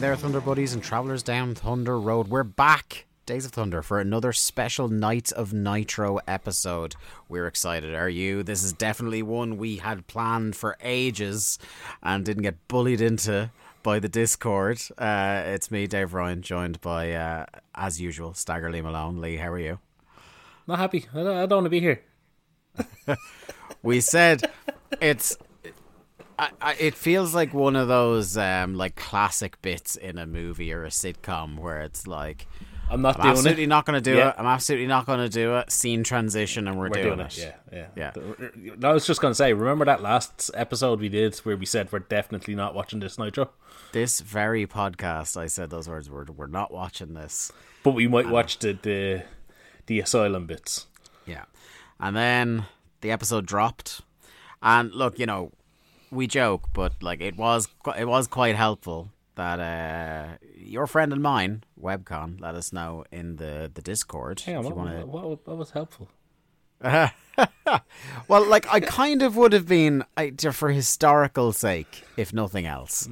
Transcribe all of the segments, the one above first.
Hey there, Thunder Buddies and Travelers down Thunder Road. We're back, Days of Thunder, for another special Nights of Nitro episode. We're excited, are you? This is definitely one we had planned for ages and didn't get bullied into by the Discord. Uh, it's me, Dave Ryan, joined by, uh, as usual, Stagger Lee Malone. Lee, how are you? Not happy. I don't, I don't want to be here. we said it's I, I, it feels like one of those um, like classic bits in a movie or a sitcom where it's like I'm not I'm doing absolutely it. not going to do Yeah. it. I'm absolutely not going to do it. Scene transition and we're, We're doing, doing it. it. Yeah, yeah, Yeah. I was just gonna say, remember that last episode we did where we said we're definitely not watching this Nitro, This very podcast, I said those words. We're we're not watching this. but we might watch the the the asylum bits. Yeah, and then the episode dropped. And look, you know, we joke, but like it was it was quite helpful that uh, your friend and mine, Webcon, let us know in the the Discord Hang on, if you what, want to what, what was helpful? Well, like I kind of would have been, I, for historical sake, if nothing else,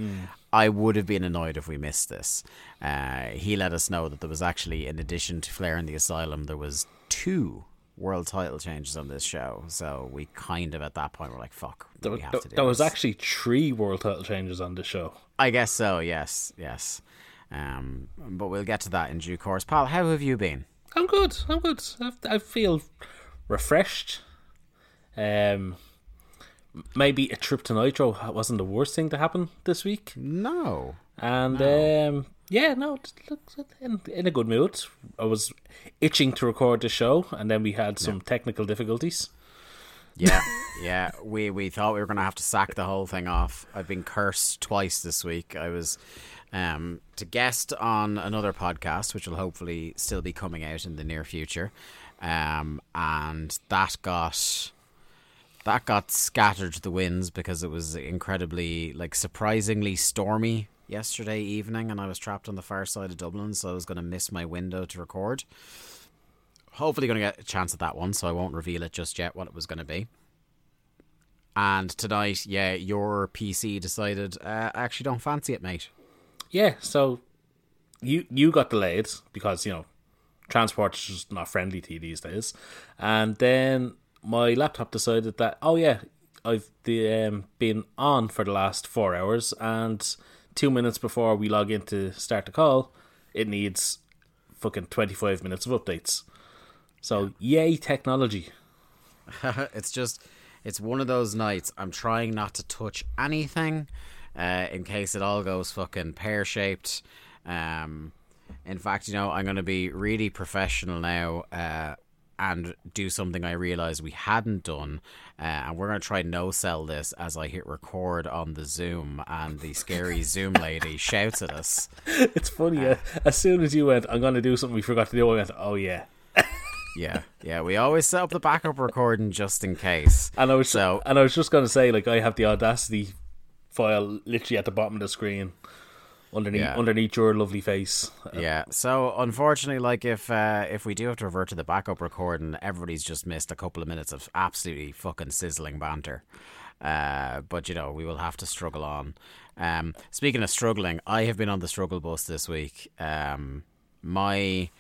I would have been annoyed if we missed this. Uh, he let us know that there was actually, in addition to Flair and the Asylum, there was two world title changes on this show. So we kind of, at that point, were like, "Fuck, There, we have there- to do there was actually three world title changes on this show. I guess so. Yes, yes. Um, but we'll get to that in due course. Pal, how have you been? I'm good. I'm good. I, I feel refreshed. Um, maybe a trip to Nitro wasn't the worst thing to happen this week. No. And um, yeah, no, just look, in, in a good mood. I was itching to record the show, and then we had some technical difficulties. Yeah, yeah. We we thought we were going to have to sack the whole thing off. I've been cursed twice this week. I was um, to guest on another podcast, which will hopefully still be coming out in the near future, um, and that got that got scattered to the winds because it was incredibly like surprisingly stormy yesterday evening, and I was trapped on the far side of Dublin, so I was going to miss my window to record hopefully going to get a chance at that one, so I won't reveal it just yet what it was going to be. And tonight, yeah, your PC decided uh, I actually don't fancy it, mate. Yeah, so you you got delayed because you know transport is just not friendly to you these days, and then my laptop decided that oh yeah, I've the, um, been on for the last four hours, and two minutes before we log in to start the call, it needs fucking twenty five minutes of updates. So yay technology. it's just, it's one of those nights. I'm trying not to touch anything, uh, in case it all goes fucking pear shaped. Um, in fact, you know, I'm going to be really professional now. Uh, and do something I realized we hadn't done, uh, and we're going to try no sell this as I hit record on the Zoom, and the scary Zoom lady shouts at us. It's funny. uh, as soon as you went, I'm going to do something we forgot to do. I went, oh yeah. Yeah, yeah, we always set up the backup recording just in case. And I was So- and I was just gonna say, like, I have the Audacity file literally at the bottom of the screen, underneath Yeah. underneath your lovely face. Yeah. So unfortunately, like if uh, if we do have to revert to the backup recording, everybody's just missed a couple of minutes of absolutely fucking sizzling banter. Uh, but you know, we will have to struggle on. Um, speaking of struggling, I have been on the struggle bus this week. Um, my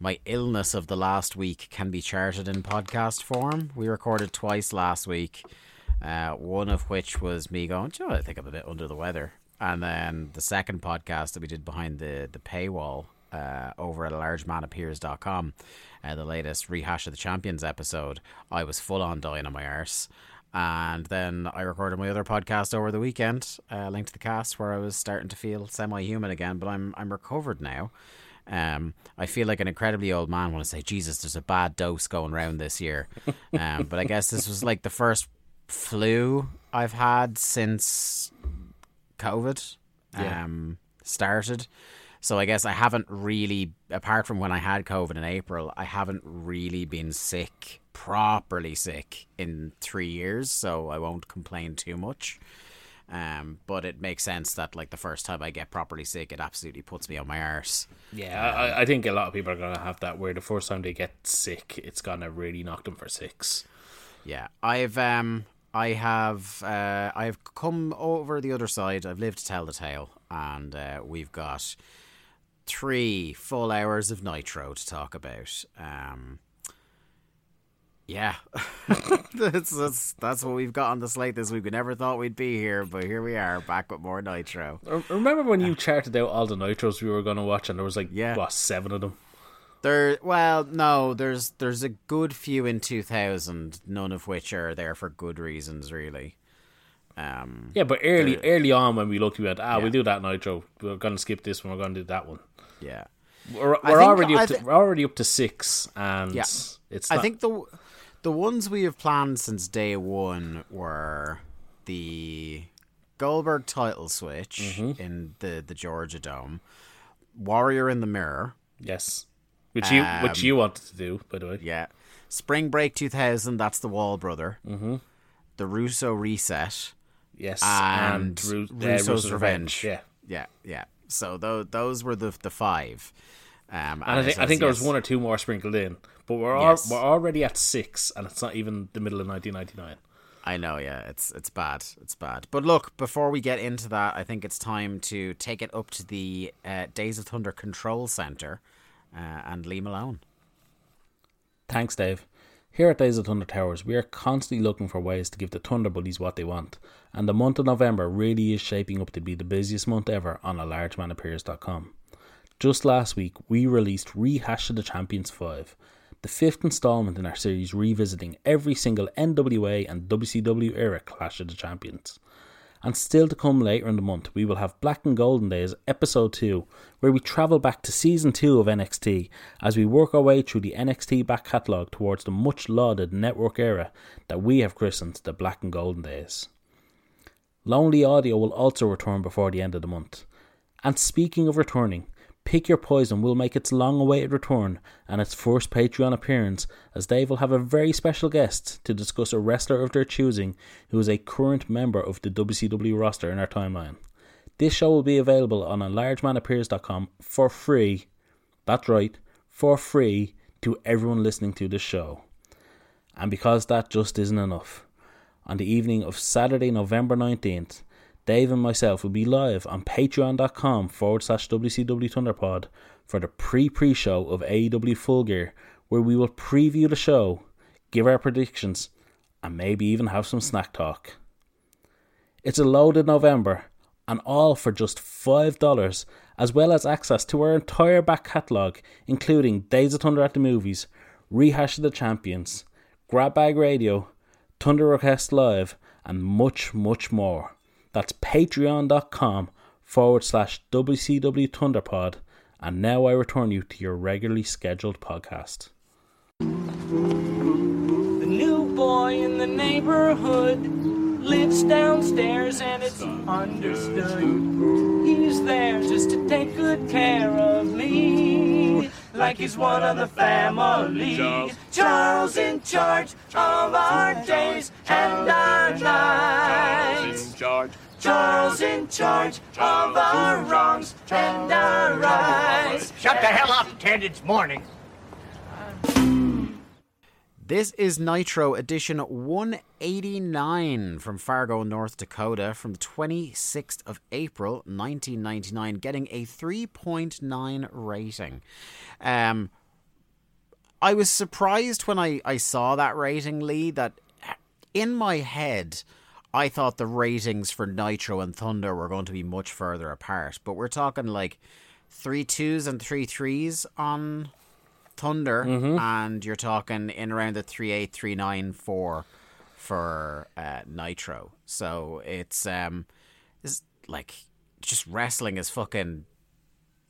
my illness of the last week can be charted in podcast form. We recorded twice last week. Uh, one of which was me going, "Joe, I think I'm a bit under the weather," and then the second podcast that we did behind the the paywall uh, over at largemanapears.com, uh, the latest rehash of the champions episode, I was full on dying on my arse. And then I recorded my other podcast over the weekend, uh, linked to the cast, where I was starting to feel semi-human again. But I'm I'm recovered now. Um, I feel like an incredibly old man when I say, Jesus, there's a bad dose going around this year. Um, but I guess this was like the first flu I've had since COVID Yeah. um, started. So I guess I haven't really, apart from when I had COVID in April, I haven't really been sick, properly sick, in three years. So I won't complain too much. Um, but it makes sense that like the first time I get properly sick, it absolutely puts me on my arse. Yeah, I, I think a lot of people are gonna have that where the first time they get sick, it's gonna really knock them for six. Yeah, I've um, I have uh, I've come over the other side. I've lived to tell the tale, and uh, we've got three full hours of nitro to talk about. Um, yeah, that's, that's that's what we've got on the slate this week. We never thought we'd be here, but here we are, back with more nitro. Remember when you charted out all the nitros we were gonna watch, and there was like Yeah. what seven of them? There, well, no, there's there's a good few in two thousand, none of which are there for good reasons, really. Um, Yeah, but early early on when we looked, we went, ah, Yeah. we'll do that nitro. We're gonna skip this one. We're gonna do that one. yeah. We're, we're already I up to we're already up to six, and Yeah. it's. I think the the ones we have planned since day one were the Goldberg title switch Mm-hmm. in the the Georgia Dome, Warrior in the Mirror, yes, which you which Um, you wanted to do, by the way. yeah, Spring Break two thousand. That's the Wall Brother, mm-hmm. the Russo Reset, Yes, and, Ru- uh, Russo's, Russo's Revenge. Yeah, yeah, yeah. So those those were the the five. Um, and I think it I think says, there was one or two more sprinkled in, but we're Yes. we're already at six, and it's not even the middle of 1999. I know, yeah, it's it's bad, it's bad. But look, before we get into that, I think it's time to take it up to the uh, Days of Thunder Control Center uh, and Lee Malone. Thanks, Dave. Here at Days of Thunder Towers, we are constantly looking for ways to give the Thunder Buddies what they want, and the month of November really is shaping up to be the busiest month ever on alargemanapears.com. Just last week, we released Rehash of the Champions 5, the fifth installment in our series revisiting every single NWA and WCW era Clash of the Champions. And still to come later in the month, we will have Black and Golden Days Episode 2, where we travel back to Season 2 of NXT as we work our way through the NXT back catalogue towards the much lauded network era that we have christened the Black and Golden Days. Lonely Audio will also return before the end of the month. And speaking of returning, Pick Your Poison will make its long awaited return and its first Patreon appearance, as Dave will have a very special guest to discuss a wrestler of their choosing who is a current member of the WCW roster in our timeline. This show will be available on enlargemanapears.com for free. That's right, for free to everyone listening to this show. And because that just isn't enough, on the evening of Saturday, November 19th, Dave and myself will be live on patreon.com forward slash WCW Thunderpod for the pre pre show of AEW Full Gear, where we will preview the show, give our predictions, and maybe even have some snack talk. It's a loaded November, and all for just $5, as well as access to our entire back catalogue, including Days of Thunder at the Movies, Rehash of the Champions, Grab Bag Radio, Thunder Request Live, and much, much more. That's patreon.com forward slash WCW Thunderpod. And now I return you to your regularly scheduled podcast. The new boy in the neighborhood lives downstairs and it's understood. He's there just to take good care of me. Like he's one of the family. Charles in charge of our days and our nights. Charles in charge of our wrongs and our rights. Shut the hell up, Ted. It's morning. This is Nitro edition 189 from Fargo, North Dakota from the 26th of April 1999, getting a 3.9 rating. Um, I was surprised when I, I saw that rating, Lee, that in my head, I thought the ratings for Nitro and Thunder were going to be much further apart. But we're talking like three twos and three threes on Thunder, and you're talking in around the three eight three nine four for uh, Nitro. So it's um, it's like just wrestling is fucking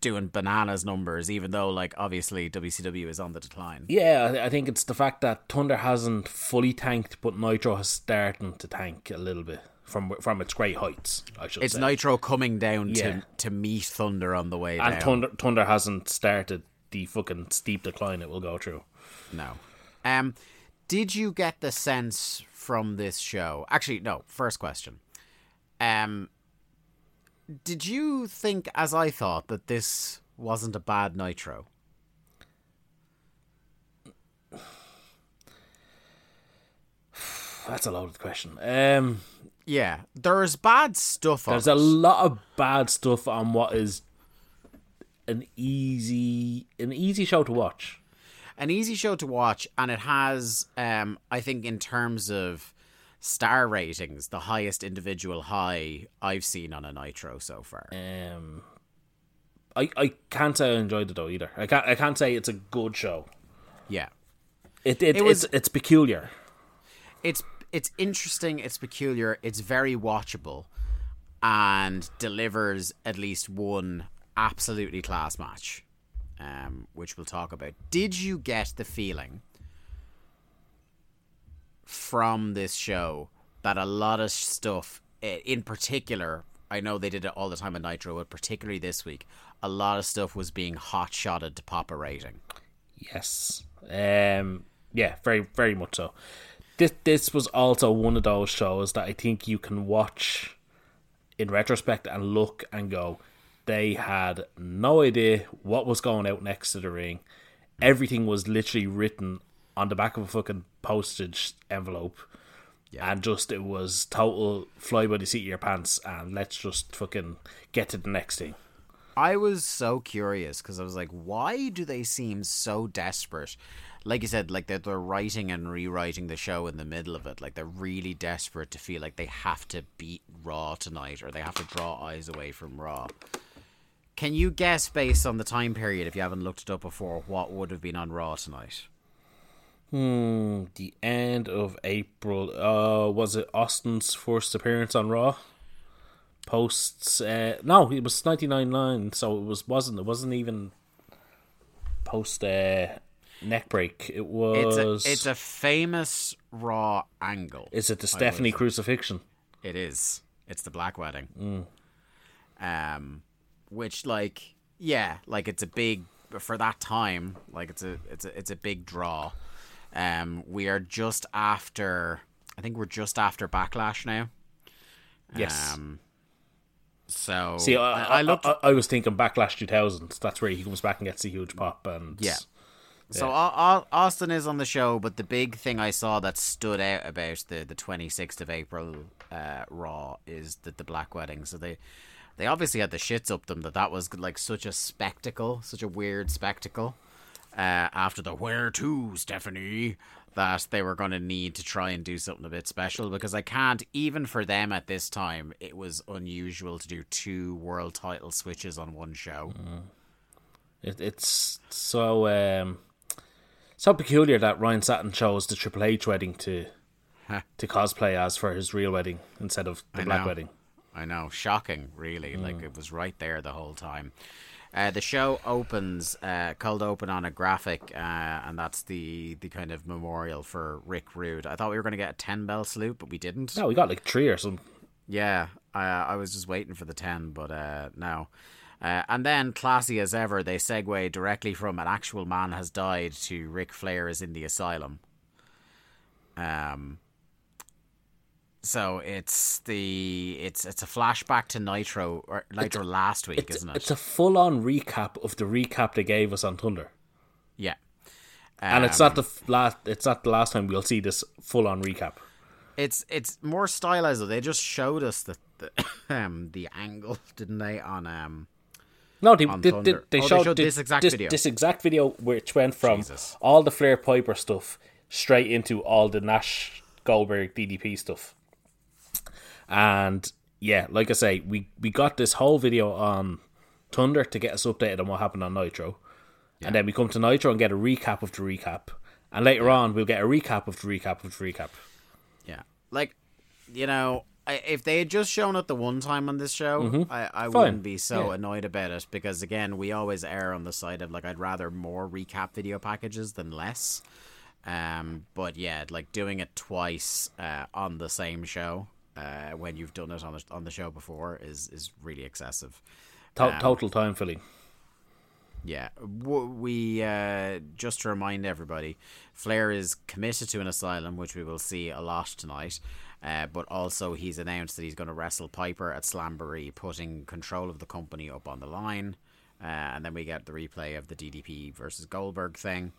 doing bananas numbers, even though like obviously WCW is on the decline. Yeah, I- think it's the fact that Thunder hasn't fully tanked, but Nitro has starting to tank a little bit from from its great heights. I should It's say. Nitro coming down Yeah. to to meet Thunder on the way and down. Thunder Thunder hasn't started the fucking steep decline it will go through. No. Um, did you get the sense from this show? Actually, no. First question. Um, did you think, as I thought, that this wasn't a bad Nitro? That's a loaded question. Um, Yeah, there's bad stuff. On There's on a lot of bad stuff on what is an easy an easy show to watch. an easy show to watch, and it has, um, I think, in terms of star ratings, the highest individual high I've seen on a Nitro so far. Um, I I can't say I enjoyed it though either. I can't I can't say it's a good show. Yeah. It, it, It was- it's it's peculiar. it's it's interesting, it's peculiar, it's very watchable, and delivers at least one absolutely class match, um, which we'll talk about. Did you get the feeling from this show that a lot of stuff, eh, in particular, I know they did it all the time on Nitro, but particularly this week, a lot of stuff was being hot shotted to pop a rating. Yes. Um. Yeah. Very very much so. This this was also one of those shows that I think you can watch in retrospect and look and go. They had no idea what was going out next to the ring. Everything was literally written on the back of a fucking postage envelope. And just it was total fly by the seat of your pants and let's just fucking get to the next thing. I was so curious because I was like, why do they seem so desperate? Like you said, like they're, they're writing and rewriting the show in the middle of it. Like they're really desperate to feel like they have to beat Raw tonight or they have to draw eyes away from Raw. Can you guess, based on the time period, if you haven't looked it up before, what would have been on Raw tonight? Hmm, the end of April. Uh, was it Austin's first appearance on Raw? Posts. Uh, no, it was ninety nine nine. So it was wasn't. It wasn't even post uh, neck break. It was. It's a, it's a famous Raw angle. Is it the Stephanie crucifixion? It is. It's the Black Wedding. Um, which like yeah, like it's a big for that time. Like it's a it's a it's a big draw. Um, we are just after. I think we're just after Backlash now. Yes. Um, so See, I, I, I looked. I, I was thinking Backlash two thousand. That's where he comes back and gets a huge pop. And Yeah. So Au- Au- Austin is on the show, but the big thing I saw that stood out about the the 26th of April uh, Raw is that the Black Wedding. So they they obviously had the shits up them that that was like such a spectacle, such a weird spectacle. Uh, after the where to Stephanie, that they were going to need to try and do something a bit special because I can't even for them at this time. It was unusual to do two world title switches on one show. It, it's so um, so peculiar that Ryan Satin chose the Triple H wedding to Huh. to cosplay as for his real wedding instead of the I Black know. wedding. I know, shocking, really. Like it was right there the whole time. Uh, the show opens uh, cold open on a graphic, uh, and that's the the kind of memorial for Rick Rude. I thought we were going to get a ten bell salute, but we didn't. No, we got like three or something. Yeah, I I was just waiting for the ten, but uh, no. Uh, and then, classy as ever, they segue directly from an actual man has died to Ric Flair is in the asylum. Um. So it's the it's it's a flashback to Nitro or Nitro last week, It's, isn't it? it's a full on recap of the recap they gave us on Thunder. Yeah. and it's not the f- last. It's not the last time we'll see this full on recap. It's it's more stylized though. They just showed us the the, um, the angle, didn't they? On um, No, they did. Thunder. They, Oh, they showed, showed this exact this, video. This exact video, which went from Jesus. all the Flair Piper stuff straight into all the Nash Goldberg DDP stuff. And yeah, like I say, we we got this whole video on Thunder to get us updated on what happened on Nitro, and then we come to Nitro and get a recap of the recap, and later on we'll get a recap of the recap of the recap. yeah, like you know, if they had just shown it the one time on this show, I, I Fine. wouldn't be so Yeah. annoyed about it because again, we always err on the side of like I'd rather more recap video packages than less. Um, but yeah, like doing it twice uh, on the same show uh, when you've done it on the, on the show before is is really excessive. To- total time filling. Yeah, we uh, just to remind everybody, Flair is committed to an asylum, which we will see a lot tonight. Uh, but also, he's announced that he's going to wrestle Piper at Slamboree, putting control of the company up on the line. Uh, and then we get the replay of the DDP versus Goldberg thing.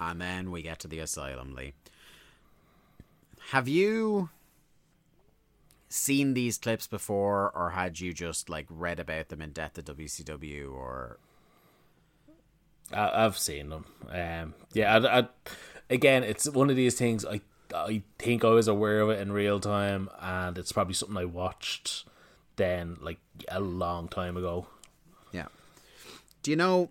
And then we get to the asylum, Lee. Have you seen these clips before, or had you just like read about them in depth at WCW, or I, I've seen them. Um, yeah, I, I, again, it's one of these things. I I think I was aware of it in real time, and it's probably something I watched then, like a long time ago. Yeah. Do you know?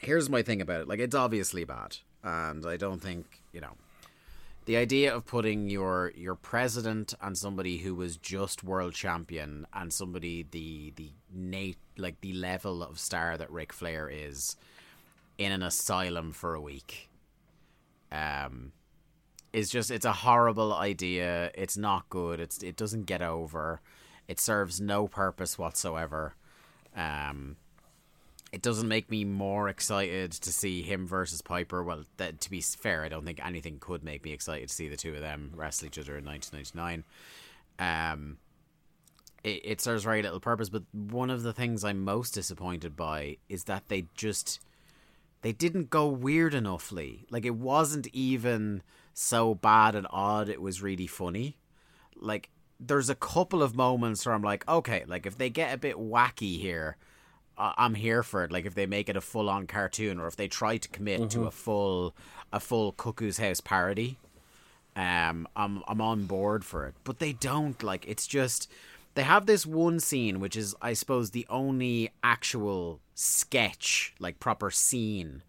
Here's my thing about it. Like, it's obviously bad, and I don't think you know. The idea of putting your your president and somebody who was just world champion and somebody the the Naitch like the level of star that Ric Flair is in an asylum for a week, um, is just it's a horrible idea. It's not good. It's it doesn't get over. It serves no purpose whatsoever. Um, it doesn't make me more excited to see him versus Piper. Well, that, to be fair, I don't think anything could make me excited to see the two of them wrestle each other in 1999. Um, it, it serves very little purpose. But one of the things I'm most disappointed by is that they just they didn't go weird enoughly. Like it wasn't even so bad and odd. It was really funny. Like there's a couple of moments where I'm like, okay, like if they get a bit wacky here, I'm here for it. Like if they make it a full on cartoon, or if they try to commit to a full a full Cuckoo's House parody, um, I'm I'm on board for it. But they don't. Like it's just they have this one scene, which is I suppose the only actual sketch, like proper scene,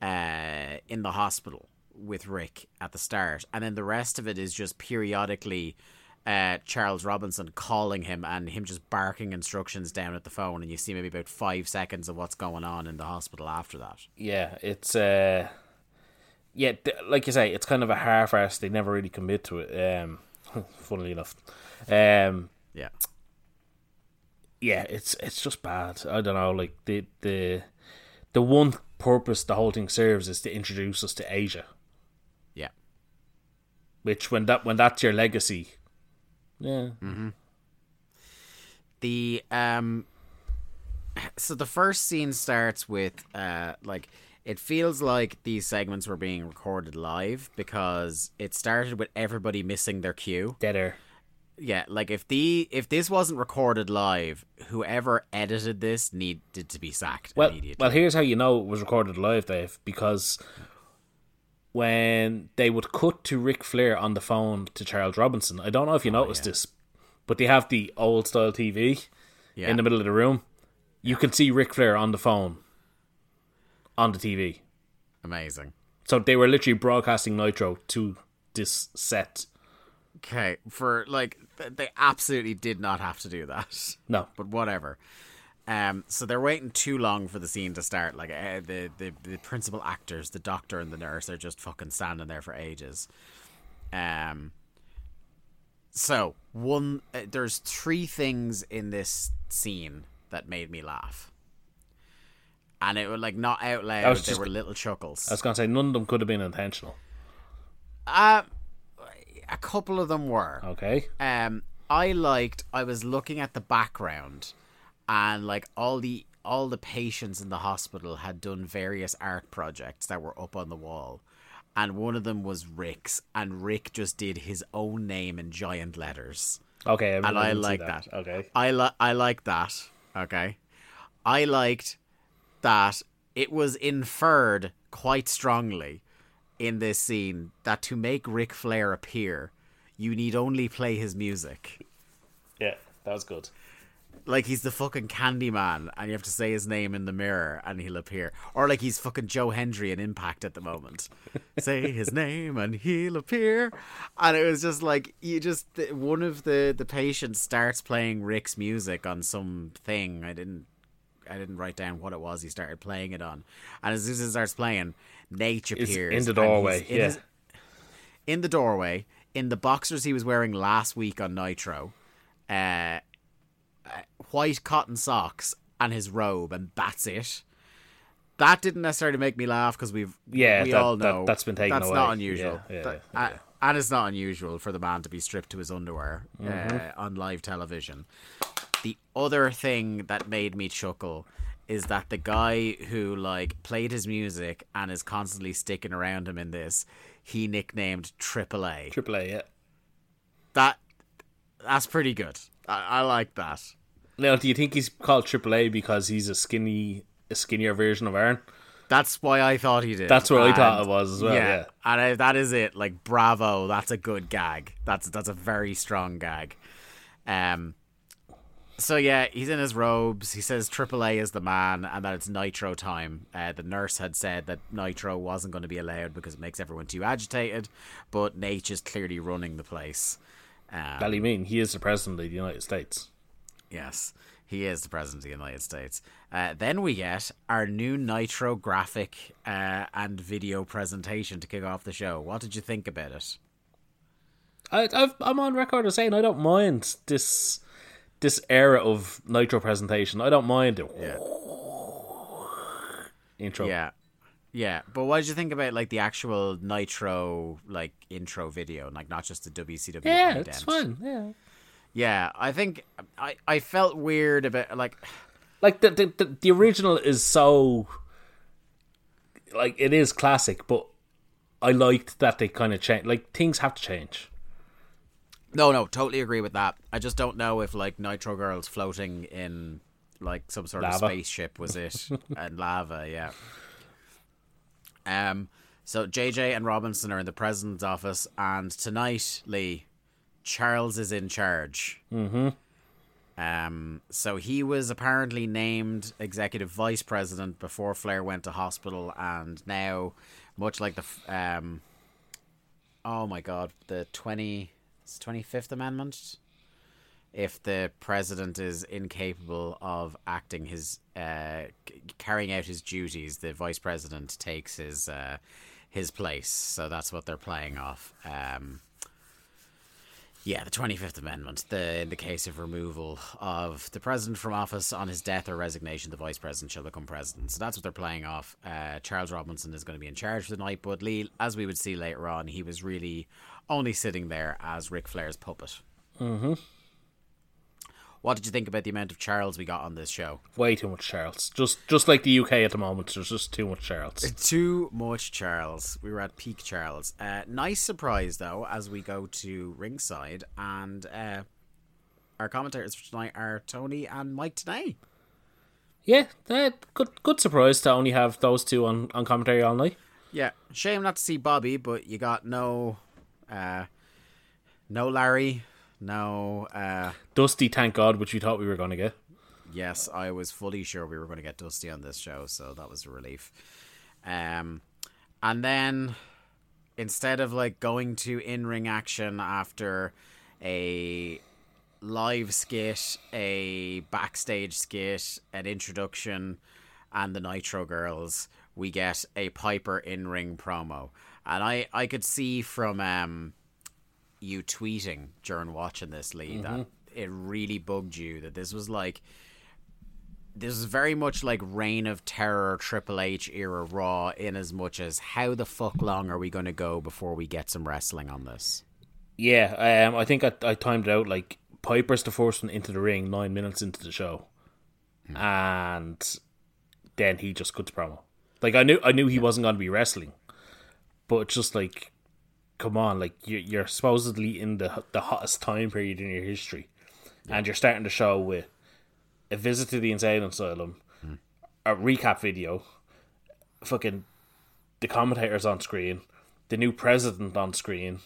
uh, in the hospital with Ric at the start, and then the rest of it is just periodically uh, Charles Robinson calling him and him just barking instructions down at the phone, and you see maybe about five seconds of what's going on in the hospital after that. Yeah, it's uh, yeah, like you say, it's kind of a half-ass. They never really commit to it. Um, funnily enough, um, Yeah, yeah, it's it's just bad. I don't know, like the the the one purpose the whole thing serves is to introduce us to Asya. yeah, Which when that when that's your legacy, yeah, the um so the first scene starts with uh like it feels like these segments were being recorded live because it started with everybody missing their cue. dead air. Yeah, like if the if this wasn't recorded live, whoever edited this needed to be sacked Well, immediately. well, here's how you know it was recorded live, Dave, because when they would cut to Ric Flair on the phone to Charles Robinson, I don't know if you oh, noticed this, but they have the old style TV yeah. in the middle of the room. You can see Ric Flair on the phone on the TV. Amazing. So they were literally broadcasting Nitro to this set. Okay, for like they absolutely did not have to do that. No, but whatever. Um, so they're waiting too long for the scene to start. Like uh, the, the the principal actors, the doctor and the nurse, are just fucking standing there for ages. Um. So one, uh, there's three things in this scene that made me laugh, and it was like not out loud. just- were little chuckles. I was gonna say none of them could have been intentional. Uh, a couple of them were. Okay, um I liked I was looking at the background and like all the all the patients in the hospital had done various art projects that were up on the wall. And one of them was Ric's, and Rick just did his own name in giant letters. Okay, and I didn't see like that. Okay. I li- I like that. Okay. I liked that it was inferred quite strongly in this scene that to make Ric Flair appear, you need only play his music. Yeah, that was good. Like he's the fucking Candyman, and you have to say his name in the mirror, and he'll appear. Or like he's fucking Joe Hendry in Impact at the moment. say his name, and he'll appear. And it was just like you just one of the the patients starts playing Ric's music on some thing. I didn't I didn't write down what it was. He started playing it on, and as soon as it starts playing, Naitch It's appears in the doorway. in yeah. his- in the doorway in the boxers he was wearing last week on Nitro, uh, white cotton socks and his robe, and that's it. That didn't necessarily make me laugh because we've Yeah, we that- all that- know that's been taken That's away. not unusual. Yeah, yeah, That- yeah, uh, and it's not unusual for the man to be stripped to his underwear Mm-hmm. uh, on live television. The other thing that made me chuckle is that the guy who like played his music and is constantly sticking around him in this, he nicknamed Triple A. Triple A, yeah. That that's pretty good. I, I like that. Now, do you think he's called Triple A because he's a skinny, a skinnier version of Aaron? That's why I thought he did. That's what I thought it was as well, yeah. and I, that is it. Like, bravo! That's a good gag. That's that's a very strong gag. Um. So yeah, he's in his robes. He says AAA is the man, and that it's Nitro time. Uh, the nurse had said that Nitro wasn't going to be allowed because it makes everyone too agitated, but Naitch is clearly running the place. Um, Well, you mean he is the president of the United States? Yes, he is the president of the United States. Uh, then we get our new Nitro graphic uh, and video presentation to kick off the show. What did you think about it? I, I've, I'm on record as saying I don't mind this this era of Nitro presentation. I don't mind it. Yeah. Intro. Yeah, yeah. But what did you think about like the actual Nitro like intro video, like not just the WCW? Yeah, it's fine. Yeah. Yeah, I think I I felt weird about like Like the, the the the original is so like it is classic, but I liked that they kind of change. Like things have to change. No, no, totally agree with that. I just don't know if like Nitro Girls floating in like some sort Lava. of spaceship was it and lava, yeah. Um so JJ and Robinson are in the president's office and tonight, Lee, Charles is in charge. Mm-hmm. Um so he was apparently named executive vice president before Flair went to hospital and now much like the um oh my god, the 20 25th amendment if the president is incapable of acting his uh, carrying out his duties the vice president takes his uh, his place so that's what they're playing off um, yeah the 25th amendment the in the case of removal of the president from office on his death or resignation the vice president shall become president. So that's what they're playing off. Uh, charles robinson is going to be in charge for the night but lee as we would see later on he was really only sitting there as Ric Flair's puppet. Mm-hmm. What did you think about the amount of Charles we got on this show? Way too much Charles. Just just like the UK at the moment. There's just too much Charles. Too much Charles. We were at peak Charles. Uh, nice surprise though, as we go to ringside, and uh, our commentators for tonight are Tony and Mike Tenay. Yeah, uh, good good surprise to only have those two on, on commentary all night. Yeah, shame not to see Bobby, but you got no, uh, no Larry, no. Uh, Dusty, thank God, which we thought we were going to get. yes, I was fully sure we were going to get Dusty on this show, so that was a relief. Um, and then instead of like going to in ring action after a live skit, a backstage skit, an introduction, and the Nitro Girls, we get a Piper in ring promo. And I, I could see from um, you tweeting during watching this, Lee, that it really bugged you that this was like this is very much like Reign of Terror Triple H era Raw in as much as how the fuck long are we going to go before we get some wrestling on this? Yeah, um, I think I, I timed it out like Piper's the first one into the ring nine minutes into the show. and then he just cuts promo. Like I knew, I knew he wasn't going to be wrestling, but just like, come on, like you, you're supposedly in the the hottest time period in your history, and you're starting to show with a visit to the insane asylum, hmm. a recap video, fucking the commentators on screen, the new president on screen,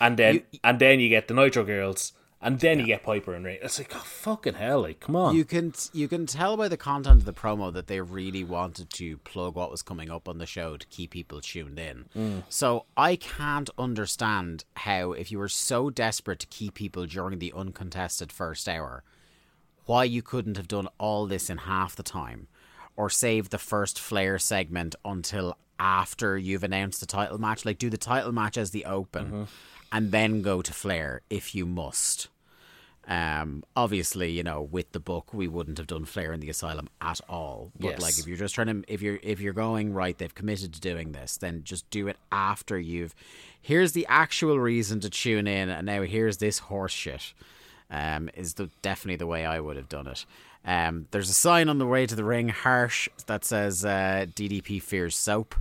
and then and then you get the Nitro girls, and then you get Piper and Ray. It's like oh, fucking hell, like come on. You can you can tell by the content of the promo that they really wanted to plug what was coming up on the show to keep people tuned in. Mm. So I can't understand how if you were so desperate to keep people during the uncontested first hour, why you couldn't have done all this in half the time, or save the first Flair segment until after you've announced the title match. Like do the title match as the open, mm-hmm. And then go to Flair if you must. Um, obviously, you know, with the book, we wouldn't have done Flair in the Asylum at all. But Yes. like, if you're just trying to, if you're if you're going right, they've committed to doing this, then just do it after you've. Here's the actual reason to tune in, and now here's this horse shit. Um, is the definitely the way I would have done it. Um, there's a sign on the way to the ring, harsh, that says uh, DDP fears soap.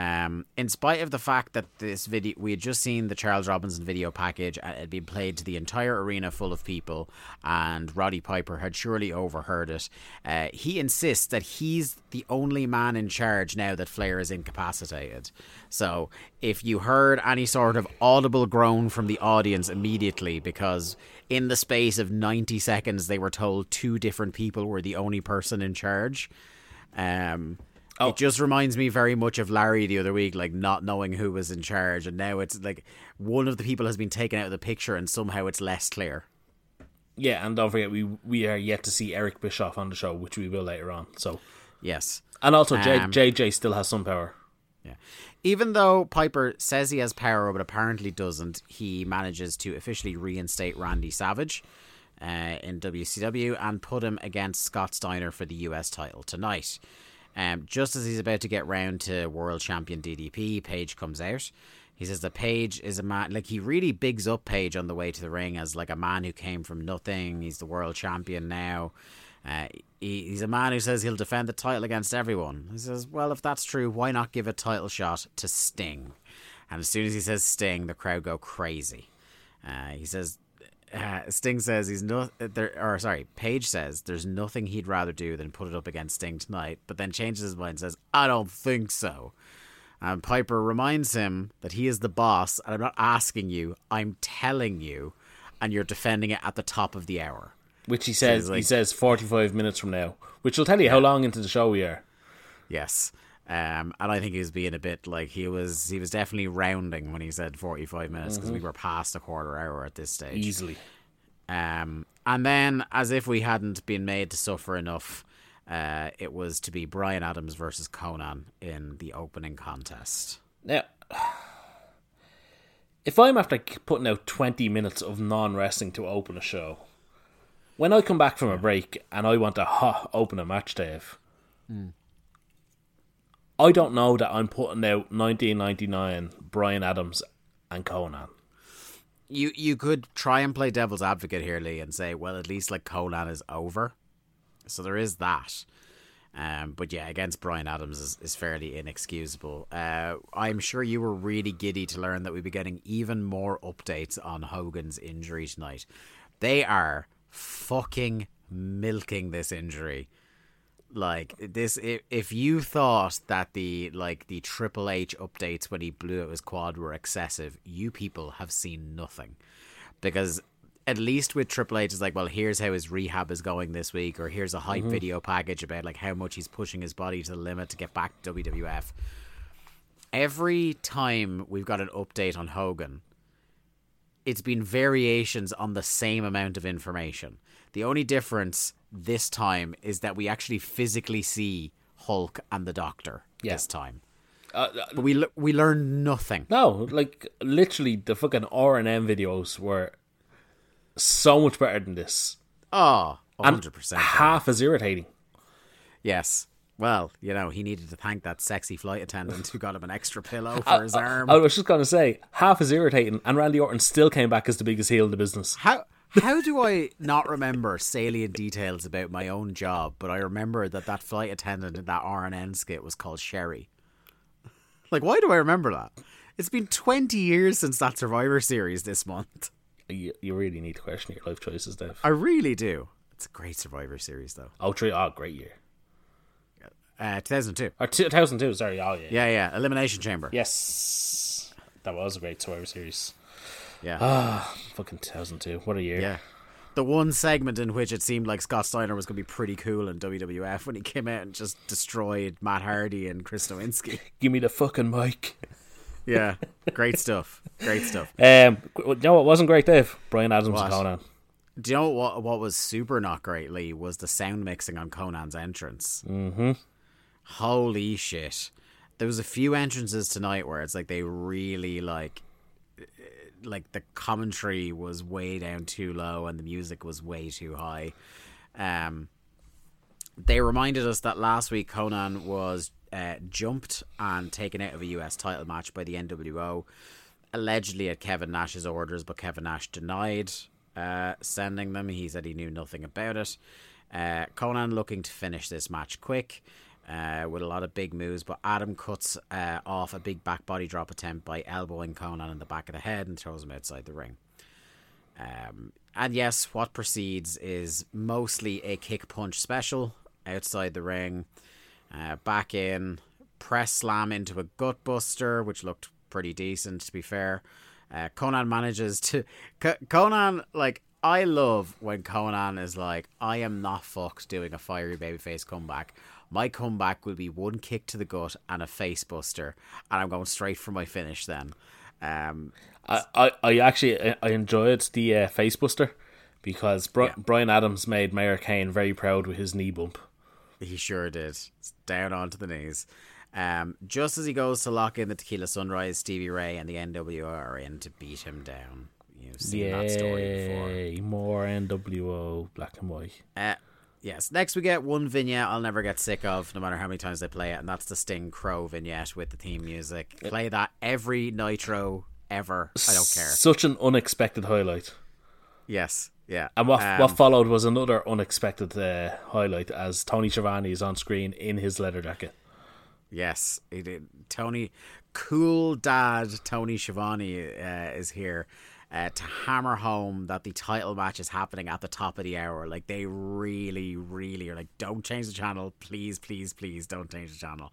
Um, in spite of the fact that this video, we had just seen the Charles Robinson video package and it had been played to the entire arena full of people, and Roddy Piper had surely overheard it. Uh, he insists that he's the only man in charge now that Flair is incapacitated. So, if you heard any sort of audible groan from the audience immediately, because in the space of 90 seconds they were told two different people were the only person in charge, um, it just reminds me very much of Larry the other week, like not knowing who was in charge, and now it's like one of the people has been taken out of the picture, and somehow it's less clear. Yeah, and don't forget we we are yet to see Eric Bischoff on the show, which we will later on. So, Yes. and also J, Um, JJ still has some power. Yeah. Even though Piper says he has power, but apparently doesn't, he manages to officially reinstate Randy Savage uh, in WCW and put him against Scott Steiner for the US title tonight. Um, just as he's about to get round to World Champion DDP, Page comes out. He says that Page is a man, like he really bigs up Page on the way to the ring as like a man who came from nothing. He's the world champion now. Uh, he, he's a man who says he'll defend the title against everyone. He says, well, if that's true, why not give a title shot to Sting? And as soon as he says Sting, the crowd go crazy. Uh, he says, uh, Sting says he's not there, or sorry, Page says there's nothing he'd rather do than put it up against Sting tonight, but then changes his mind and says, I don't think so. And Piper reminds him that he is the boss, and I'm not asking you, I'm telling you, and you're defending it at the top of the hour. Which he says like- he says forty five minutes from now, which will tell you how long into the show we are. Yes. Um, and I think he was being a bit like he was. He was definitely rounding when he said forty-five minutes because we were past a quarter hour at this stage. Easily. Um, and then, as if we hadn't been made to suffer enough, uh, it was to be Brian Adams versus Konnan in the opening contest. Now, if I'm after putting out 20 minutes of non wrestling to open a show, when I come back from a break and I want to ha, open a match, Dave, I don't know that I'm putting out 1999 Brian Adams and Konnan. You you could try and play devil's advocate here, Lee, and say, well, at least like Konnan is over, so there is that. Um, but yeah, against Brian Adams is, is fairly inexcusable. Uh, I'm sure you were really giddy to learn that we'd be getting even more updates on Hogan's injury tonight. They are fucking milking this injury. Like this, if, if you thought that the like the Triple H updates when he blew out his quad were excessive, you people have seen nothing, because at least with Triple H is like, well, here's how his rehab is going this week, or here's a hype mm-hmm. video package about like how much he's pushing his body to the limit to get back to WWF. Every time we've got an update on Hogan, it's been variations on the same amount of information. The only difference this time is that we actually physically see Hulk and the Doctor Yeah. this time. Uh, But we le- we learn nothing. no, like literally the fucking R and M videos were so much better than this. Oh, And 100%. half as irritating. Yes. Well, you know, he needed to thank that sexy flight attendant who got him an extra pillow for his arm. I was just gonna say half as irritating, and Randy Orton still came back as the biggest heel in the business. How How do I not remember salient details about my own job, but I remember that that flight attendant in that RNN skit was called Sherry? Like, why do I remember that? It's been 20 years since that Survivor series this month. You, you really need to question your life choices, Dev. I really do. It's a great Survivor series, though. Oh, three. Oh, great year. Uh, 2002. Or 2002, sorry. Oh, yeah. Yeah, yeah. Elimination Chamber. Yes. That was a great Survivor series. Yeah. Ah, fucking 2002. What a year. Yeah. The one segment in which it seemed like Scott Steiner was going to be pretty cool in WWF when he came out and just destroyed Matt Hardy and Chris Nowinski. Give me the fucking mic. Yeah. Great stuff. Great stuff. Um, you know what wasn't great, Dave? Brian Adams What? and Konnan. Do you know what what was super not great, Lee, was the sound mixing on Konnan's entrance. Mm-hmm. Holy shit. There was a few entrances tonight where it's like they really like like the commentary was way down too low and the music was way too high. Um they reminded us that last week Konnan was uh, jumped and taken out of a US title match by the NWO, allegedly at Kevin Nash's orders, but Kevin Nash denied uh, sending them. He said he knew nothing about it. Uh, Konnan looking to finish this match quick. Uh, with a lot of big moves, but Adam cuts uh, off a big back body drop attempt by elbowing Konnan in the back of the head and throws him outside the ring. Um, and yes, what proceeds is mostly a kick punch special outside the ring, uh, back in, press slam into a gut buster, which looked pretty decent to be fair. Uh, Konnan manages to. C- Konnan, like, I love when Conan is like, I am not fucked doing a fiery babyface comeback. My comeback will be one kick to the gut and a face buster, and I'm going straight for my finish then. Um, I, I, I actually I- enjoyed the uh, Facebuster because Bri- Yeah. Brian Adams made Mayor Kane very proud with his knee bump. He sure did. It's down onto the knees. Um, just as he goes to lock in the Tequila Sunrise, Stevie Ray and the NWO are in to beat him down. You've seen that story before. More NWO black and white. Uh, yes. Next, we get one vignette I'll never get sick of, no matter how many times they play it, and that's the Sting Crow vignette with the theme music. Play that every Nitro ever. I don't care. Such an unexpected highlight. Yes. Yeah. And what Um, what followed was another unexpected uh, highlight as Tony Schiavone is on screen in his leather jacket. Yes, he did. Tony, cool dad Tony Schiavone uh, is here uh, to hammer home that the title match is happening at the top of the hour. Like they really, really are like, don't change the channel, please, please, please, don't change the channel.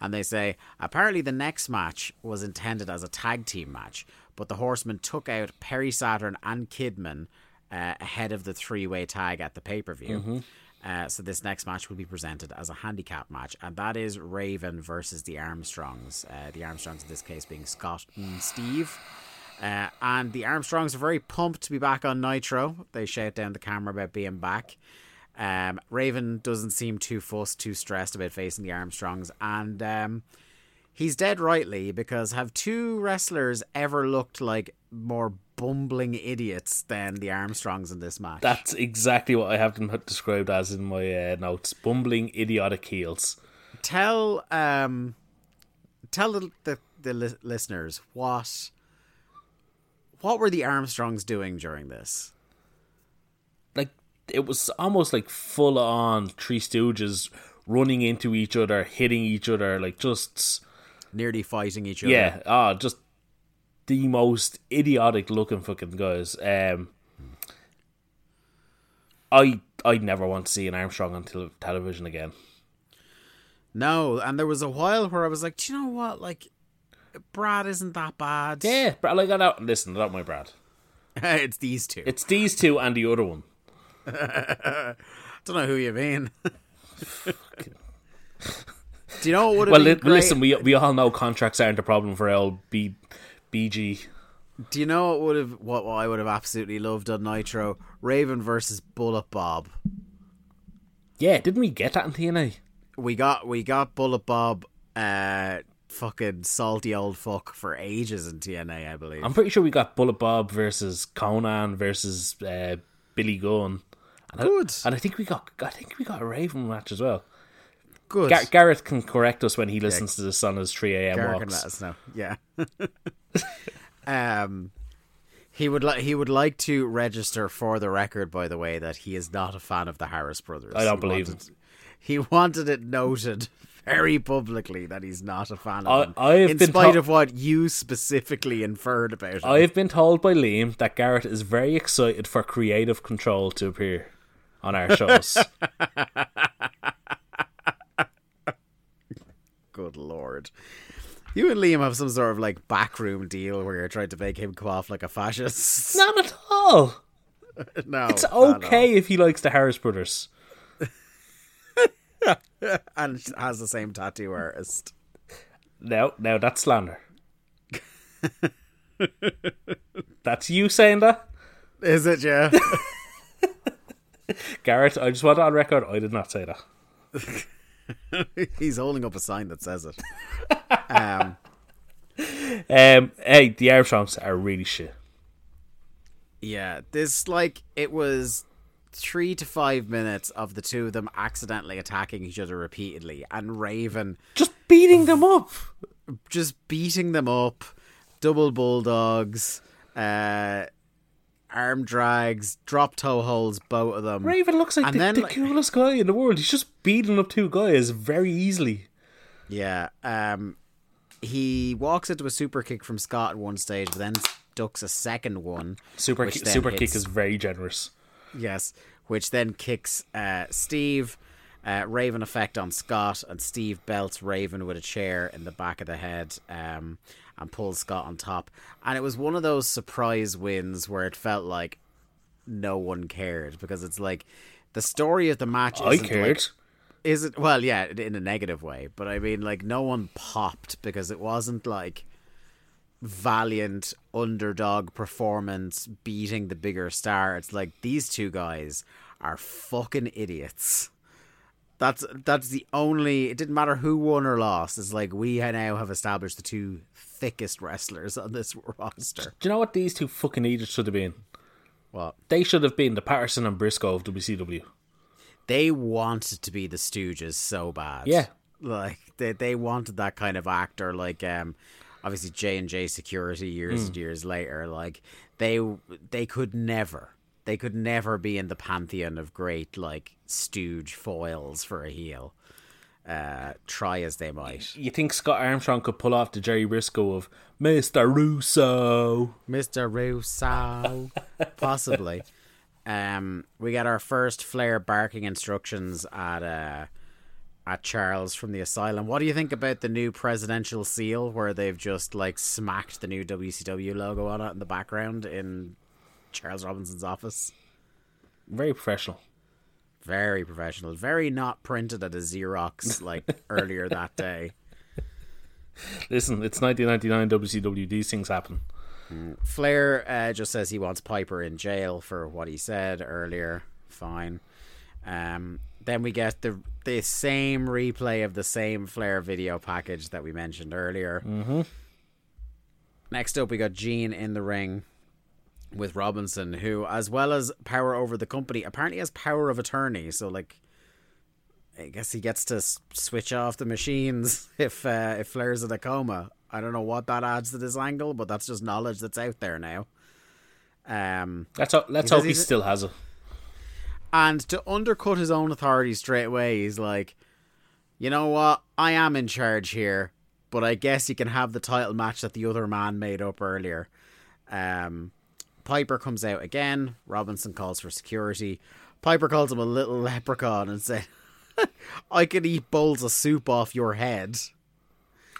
And they say apparently the next match was intended as a tag team match, but the Horsemen took out Perry Saturn and Kidman uh, ahead of the three way tag at the pay per view. Uh, so this next match will be presented as a handicap match, and that is Raven versus the Armstrongs. Uh, the Armstrongs in this case being Scott and Steve. Uh, and the Armstrongs are very pumped to be back on Nitro. They shout down the camera about being back. Um, Raven doesn't seem too fussed, too stressed about facing the Armstrongs, and um, he's dead rightly because have two wrestlers ever looked like more bumbling idiots than the Armstrongs in this match? That's exactly what I have them described as in my uh, notes. Bumbling idiotic heels. tell um tell the the, the li- listeners what what were the Armstrongs doing during this? Like it was almost like full on Three Stooges running into each other, hitting each other, like just Nearly fighting each other. yeah, ah, just the most idiotic looking fucking guys. Um, I I never want to see an Armstrong on tel- television again. No, and there was a while where I was like, do you know what? Like, Brad isn't that bad. Yeah, but like I don't listen. Not my Brad. it's these two. It's these two and the other one. I don't know who you mean. do you know what would have Well, been li- great? listen, we we all know contracts aren't a problem for LB BG. Do you know what would have what, what I would have absolutely loved on Nitro? Raven versus Bullet Bob. Yeah, didn't we get that in TNA? we got we got Bullet Bob, uh, fucking salty old fuck for ages in TNA, I believe. I'm pretty sure we got Bullet Bob versus Konnan versus uh, Billy Gunn. And Good. I, and I think we got I think we got a Raven match as well. Good. Gar- Gareth can correct us when he listens to this on his 3 a.m. Garrick can walks. let us know. Yeah. um, He would like he would like to register for the record, by the way, that he is not a fan of the Harris brothers. I don't He believe wanted, He wanted it noted very publicly that he's not a fan of I- them, I've in been spite to- of what you specifically inferred about him. I've been told by Liam that Garrett is very excited for creative control to appear on our shows. Good lord. You and Liam have some sort of like backroom deal where you're trying to make him come off like a fascist. Not at all. no, It's not at all. okay if he likes the Harris brothers. and has the same tattoo artist. No, no, that's slander. that's you saying that, Is it? Yeah. Garrett. I just want it on record. I did not say that. He's holding up a sign that says it. Um, Um, hey, the Armstrongs are really shit. yeah, this like it was three to five minutes of the two of them accidentally attacking each other repeatedly, and Raven Just beating them up. just beating them up, double bulldogs, uh, arm drags, drop toe holds, both of them. Raven looks like And the, then, the like- coolest guy in the world. He's just beating up two guys very easily. Yeah. Um, he walks into a super kick from Scott at one stage, but then ducks a second one. Super ki- super kick is very generous. Yes, which then kicks uh, Steve. Uh, Raven effect on Scott, and Steve belts Raven with a chair in the back of the head um, and pulls Scott on top. And it was one of those surprise wins where it felt like no one cared because it's like the story of the match. I cared. Like, is it well? Yeah, in a negative way, but I mean, like no one popped because it wasn't like valiant underdog performance beating the bigger star. It's like these two guys are fucking idiots. That's that's the only. It didn't matter who won or lost. It's like we now have established the two thickest wrestlers on this roster. Do you know what these two fucking idiots should have been? Well, They should have been the Patterson and Briscoe of WCW. they wanted to be the Stooges so bad. Yeah. like they they wanted that kind of actor. Like um, obviously J and J Security years and years later. Like they they could never they could never be in the pantheon of great like stooge foils for a heel. Uh, try as they might, You think Scott Armstrong could pull off the Jerry Briscoe of Mr. Russo? Mister Russo, possibly. Um, we got our first Flair barking instructions at uh at Charles from the asylum. What do you think about the new presidential seal where they've just like smacked the new WCW logo on it in the background in Charles Robinson's office? Very professional. Very professional. Very not printed at a Xerox like earlier that day. Listen, it's 1999 WCW. These things happen. Flair uh, just says he wants Piper in jail for what he said earlier. Fine. Um, then we get the the same replay of the same Flair video package that we mentioned earlier. Mm-hmm. Next up, we got Gene in the ring with Robinson, who, as well as power over the company, apparently has power of attorney. So, like, I guess he gets to s- switch off the machines if uh, if Flair's in a coma. I don't know what that adds to this angle, but that's just knowledge that's out there now. Um, Let's ho- let's hope he still has it. And to undercut his own authority straight away, he's like, you know what? I am in charge here, but I guess you can have the title match that the other man made up earlier. Um, Piper comes out again. Robinson calls for security. Piper calls him a little leprechaun and says, I can eat bowls of soup off your head.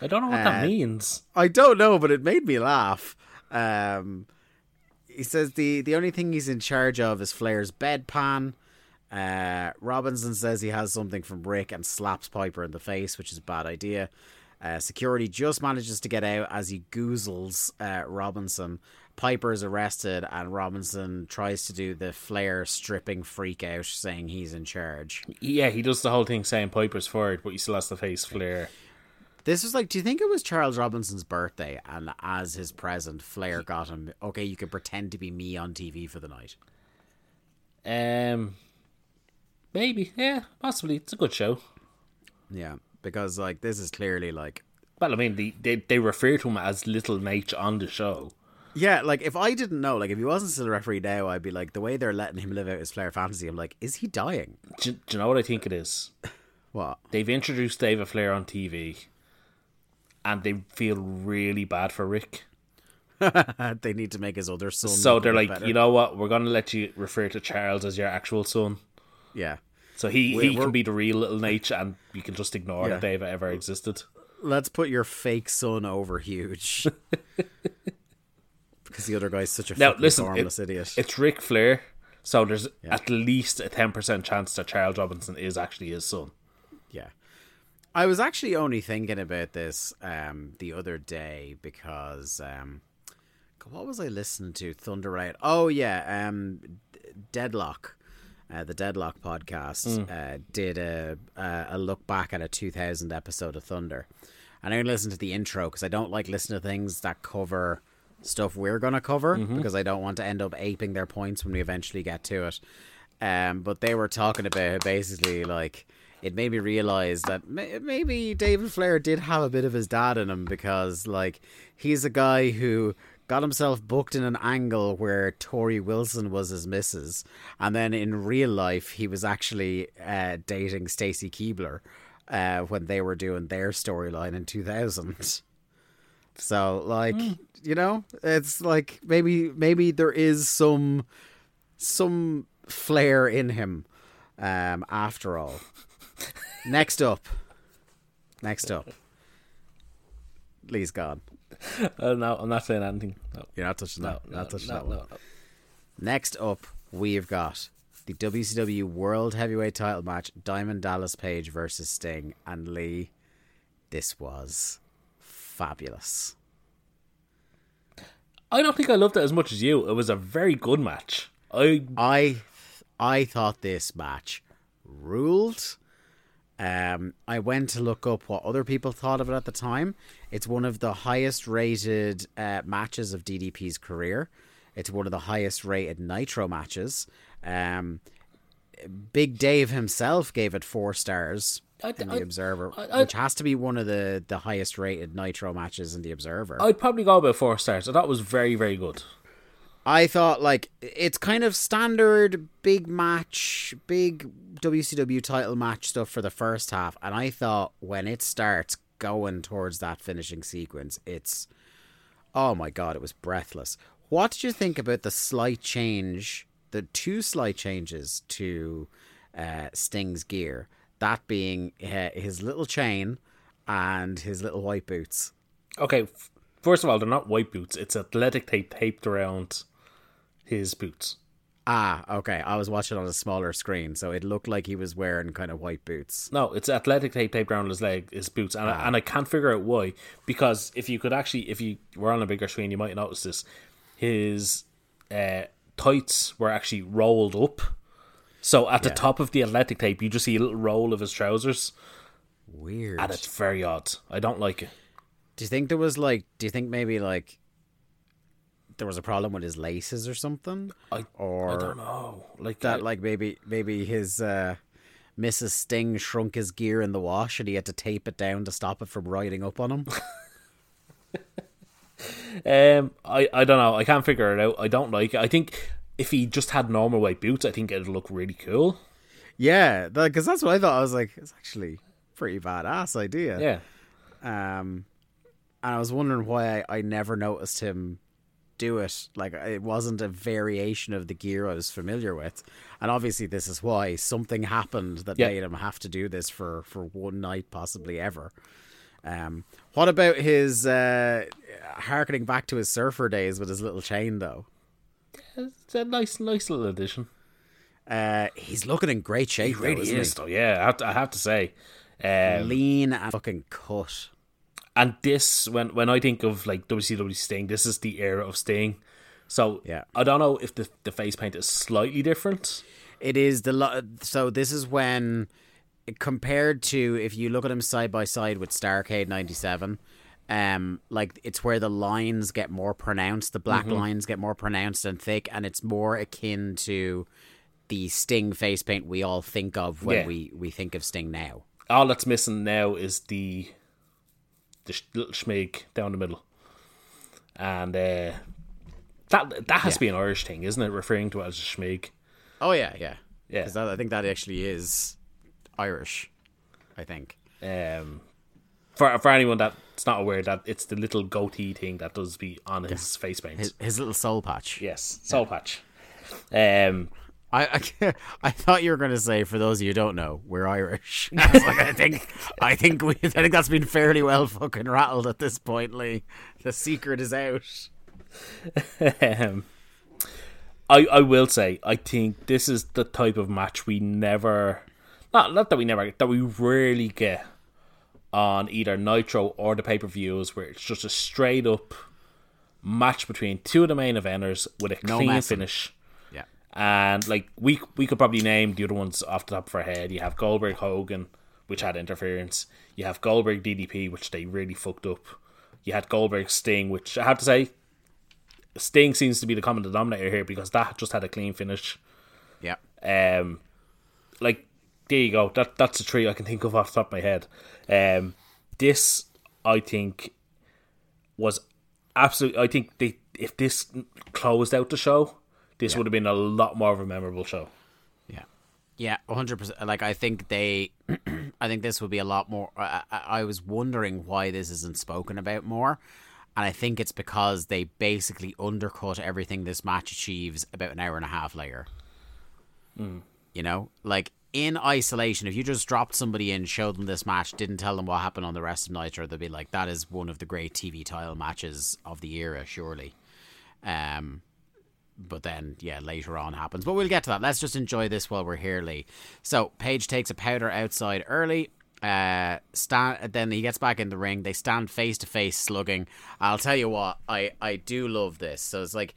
I don't know what Uh, that means. I don't know, but it made me laugh. Um, he says the the only thing he's in charge of is Flair's bedpan. Uh, Robinson says he has something from Ric and slaps Piper in the face, which is a bad idea. Uh, security just manages to get out as he goozles uh, Robinson. Piper is arrested, and Robinson tries to do the Flair stripping freak out, saying he's in charge. Yeah, he does the whole thing saying Piper's fired, but he still has to face Flair. This was like, do you think it was Charles Robinson's birthday? And as his present, Flair got him, okay, you can pretend to be me on TV for the night. Um, maybe, yeah, possibly. It's a good show. Yeah, because like this is clearly like, Well, I mean, they, they, they refer to him as Little Naitch on the show. Yeah, like if I didn't know, like if he wasn't still a referee now, I'd be like, the way they're letting him live out his Flair fantasy, I'm like, is he dying? Do, do you know what I think it is? What? They've introduced David Flair on TV, and they feel really bad for Ric. they need to make his other son. So they're like, better. you know what? We're gonna let you refer to Charles as your actual son. Yeah. So he, We- he can be the real little Naitch, and you can just ignore Yeah. that David ever existed. Let's put your fake son over huge. because the other guy's such a Now, listen, formless it- idiot. It's Ric Flair, so there's at least a ten percent chance that Charles Robinson is actually his son. Yeah. I was actually only thinking about this um, the other day because um, what was I listening to? Thunder Riot. Oh yeah, um, Deadlock, uh, the Deadlock podcast uh, did a, a look back at a 2000 episode of Thunder, and I only listened to the intro because I don't like listening to things that cover stuff we're gonna cover because I don't want to end up aping their points when we eventually get to it. Um, but they were talking about basically like it made me realize that may- maybe David Flair did have a bit of his dad in him because like he's a guy who got himself booked in an angle where Torrie Wilson was his missus, and then in real life he was actually uh, dating Stacy Keibler uh, when they were doing their storyline in 2000. So like you know, it's like maybe maybe there is some some flair in him um after all. Next up. Next up. Lee's gone. Uh, no, I'm not saying anything. No, You're not touching that. no, not touching that one. Next up, we've got the WCW World Heavyweight Title match: Diamond Dallas Page versus Sting and Lee. This was fabulous. I don't think I loved it as much as you. It was a very good match. I I I thought this match ruled. Um, I went to look up what other people thought of it at the time. It's one of the highest rated uh, matches of DDP's career. It's one of the highest rated Nitro matches. Um, Big Dave himself gave it four stars I- in the I- Observer, I- I- which has to be one of the, the highest rated Nitro matches in the Observer. I'd probably go about four stars. I thought it was very very good. I thought like it's kind of standard big match, big WCW title match stuff for the first half, and I thought when it starts going towards that finishing sequence, it's oh my god, it was breathless. What did you think about the slight change, the two slight changes to uh, Sting's gear? That being his little chain and his little white boots. Okay, first of all, they're not white boots. It's athletic tape taped around his boots. Ah, okay. I was watching on a smaller screen, so it looked like he was wearing kind of white boots. No, it's athletic tape taped around his leg, his boots, and Ah. I, and I can't figure out why. Because if you could actually, if you were on a bigger screen, you might notice this. His uh, tights were actually rolled up. So at the top of the athletic tape, you just see a little roll of his trousers, Weird. and it's very odd. I don't like it. Do you think there was like? Do you think maybe like there was a problem with his laces or something, I or I don't know. Like that I- like maybe maybe his uh, Mrs. Sting shrunk his gear in the wash and he had to tape it down to stop it from riding up on him? Um, I, I don't know. I can't figure it out. I don't like it. I think if he just had normal white boots, I think it'd look really cool. yeah, because that's what I thought. I was like, it's actually a pretty badass idea. Yeah. Um, and I was wondering why I, I never noticed him do it. Like it wasn't a variation of the gear I was familiar with, and obviously this is why something happened that Yeah. made him have to do this for for one night, possibly ever. Um, what about his uh, harkening back to his surfer days with his little chain though? It's a nice, nice little addition. Uh, he's looking in great shape. He really though, is, though. Yeah, I have to, I have to say. Um, Lean and fucking cut. And this, when when I think of like WCW Sting, this is the era of Sting. So Yeah. I don't know if the the face paint is slightly different. It is the lo- so this is when compared to if you look at him side by side with Starcade 97 um like it's where the lines get more pronounced the black lines get more pronounced and thick and it's more akin to the Sting face paint we all think of when Yeah. we we think of Sting now All that's missing now is the the little schmig down the middle, and uh, that that has Yeah. to be an Irish thing, isn't it? Referring to it as a schmig. Oh yeah, yeah, Yeah. that, I think that actually is Irish. I think. Um, for for anyone that's not aware, that it's the little goatee thing that does be on his face paint. His, his little soul patch. yes, soul patch. Um, I, I I thought you were going to say, for those of you who don't know, we're Irish. I, like, I think I think we I think that's been fairly well fucking rattled at this point, Lee. The secret is out. um, I I will say I think this is the type of match we never, not not that we never that we rarely get on either Nitro or the pay per views where it's just a straight up match between two of the main eventers with a No clean messing. finish. And like we we could probably name the other ones off the top of our head. You have Goldberg Hogan, which had interference. You have Goldberg DDP, which they really fucked up. You had Goldberg Sting, which I have to say, Sting seems to be the common denominator here because that just had a clean finish. Yeah. Um, like there you go. That that's a three I can think of off the top of my head. Um, this I think was absolutely. I think they if this closed out the show, this would have been a lot more of a memorable show. Yeah, yeah, hundred percent. Like I think they, I think this would be a lot more. I, I, was wondering why this isn't spoken about more, and I think it's because they basically undercut everything this match achieves about an hour and a half later. You know, like in isolation, if you just dropped somebody in, showed them this match, didn't tell them what happened on the rest of Nitro, they'd be like, "That is one of the great TV title matches of the era, surely." Um, but then yeah later on happens but we'll get to that let's just enjoy this while we're here lee so page takes a powder outside early uh stand then he gets back in the ring they stand face to face slugging i'll tell you what i i do love this so it's like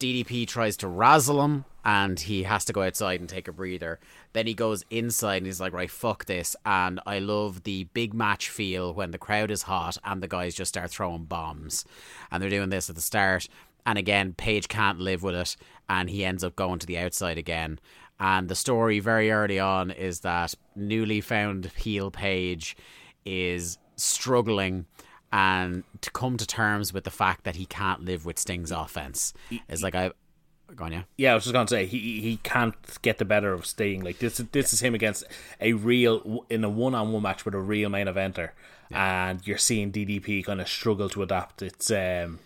DDP tries to razzle him and he has to go outside and take a breather. Then he goes inside and he's like, right, fuck this. And I love the big match feel when the crowd is hot and the guys just start throwing bombs. And they're doing this at the start. And again, Page can't live with it and he ends up going to the outside again. And the story very early on is that newly found heel Page is struggling and to come to terms with the fact that he can't live with Sting's offense. It's like I go on, yeah. Yeah, I was just gonna say he he can't get the better of Sting. Like this this is him against a real in a one on one match with a real main eventer, and you're seeing DDP kind of struggle to adapt. It's um.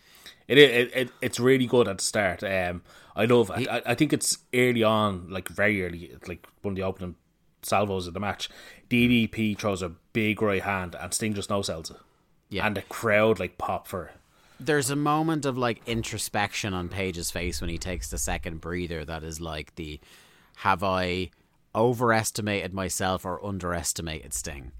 It, it, it it's really good at the start. Um, I love. I, I think it's early on, like very early, like one of the opening salvos of the match. DDP throws a big right hand, and Sting just no sells it. Yeah. and the crowd like pop for it. There's a moment of like introspection on Page's face when he takes the second breather that is like the have I overestimated myself or underestimated Sting?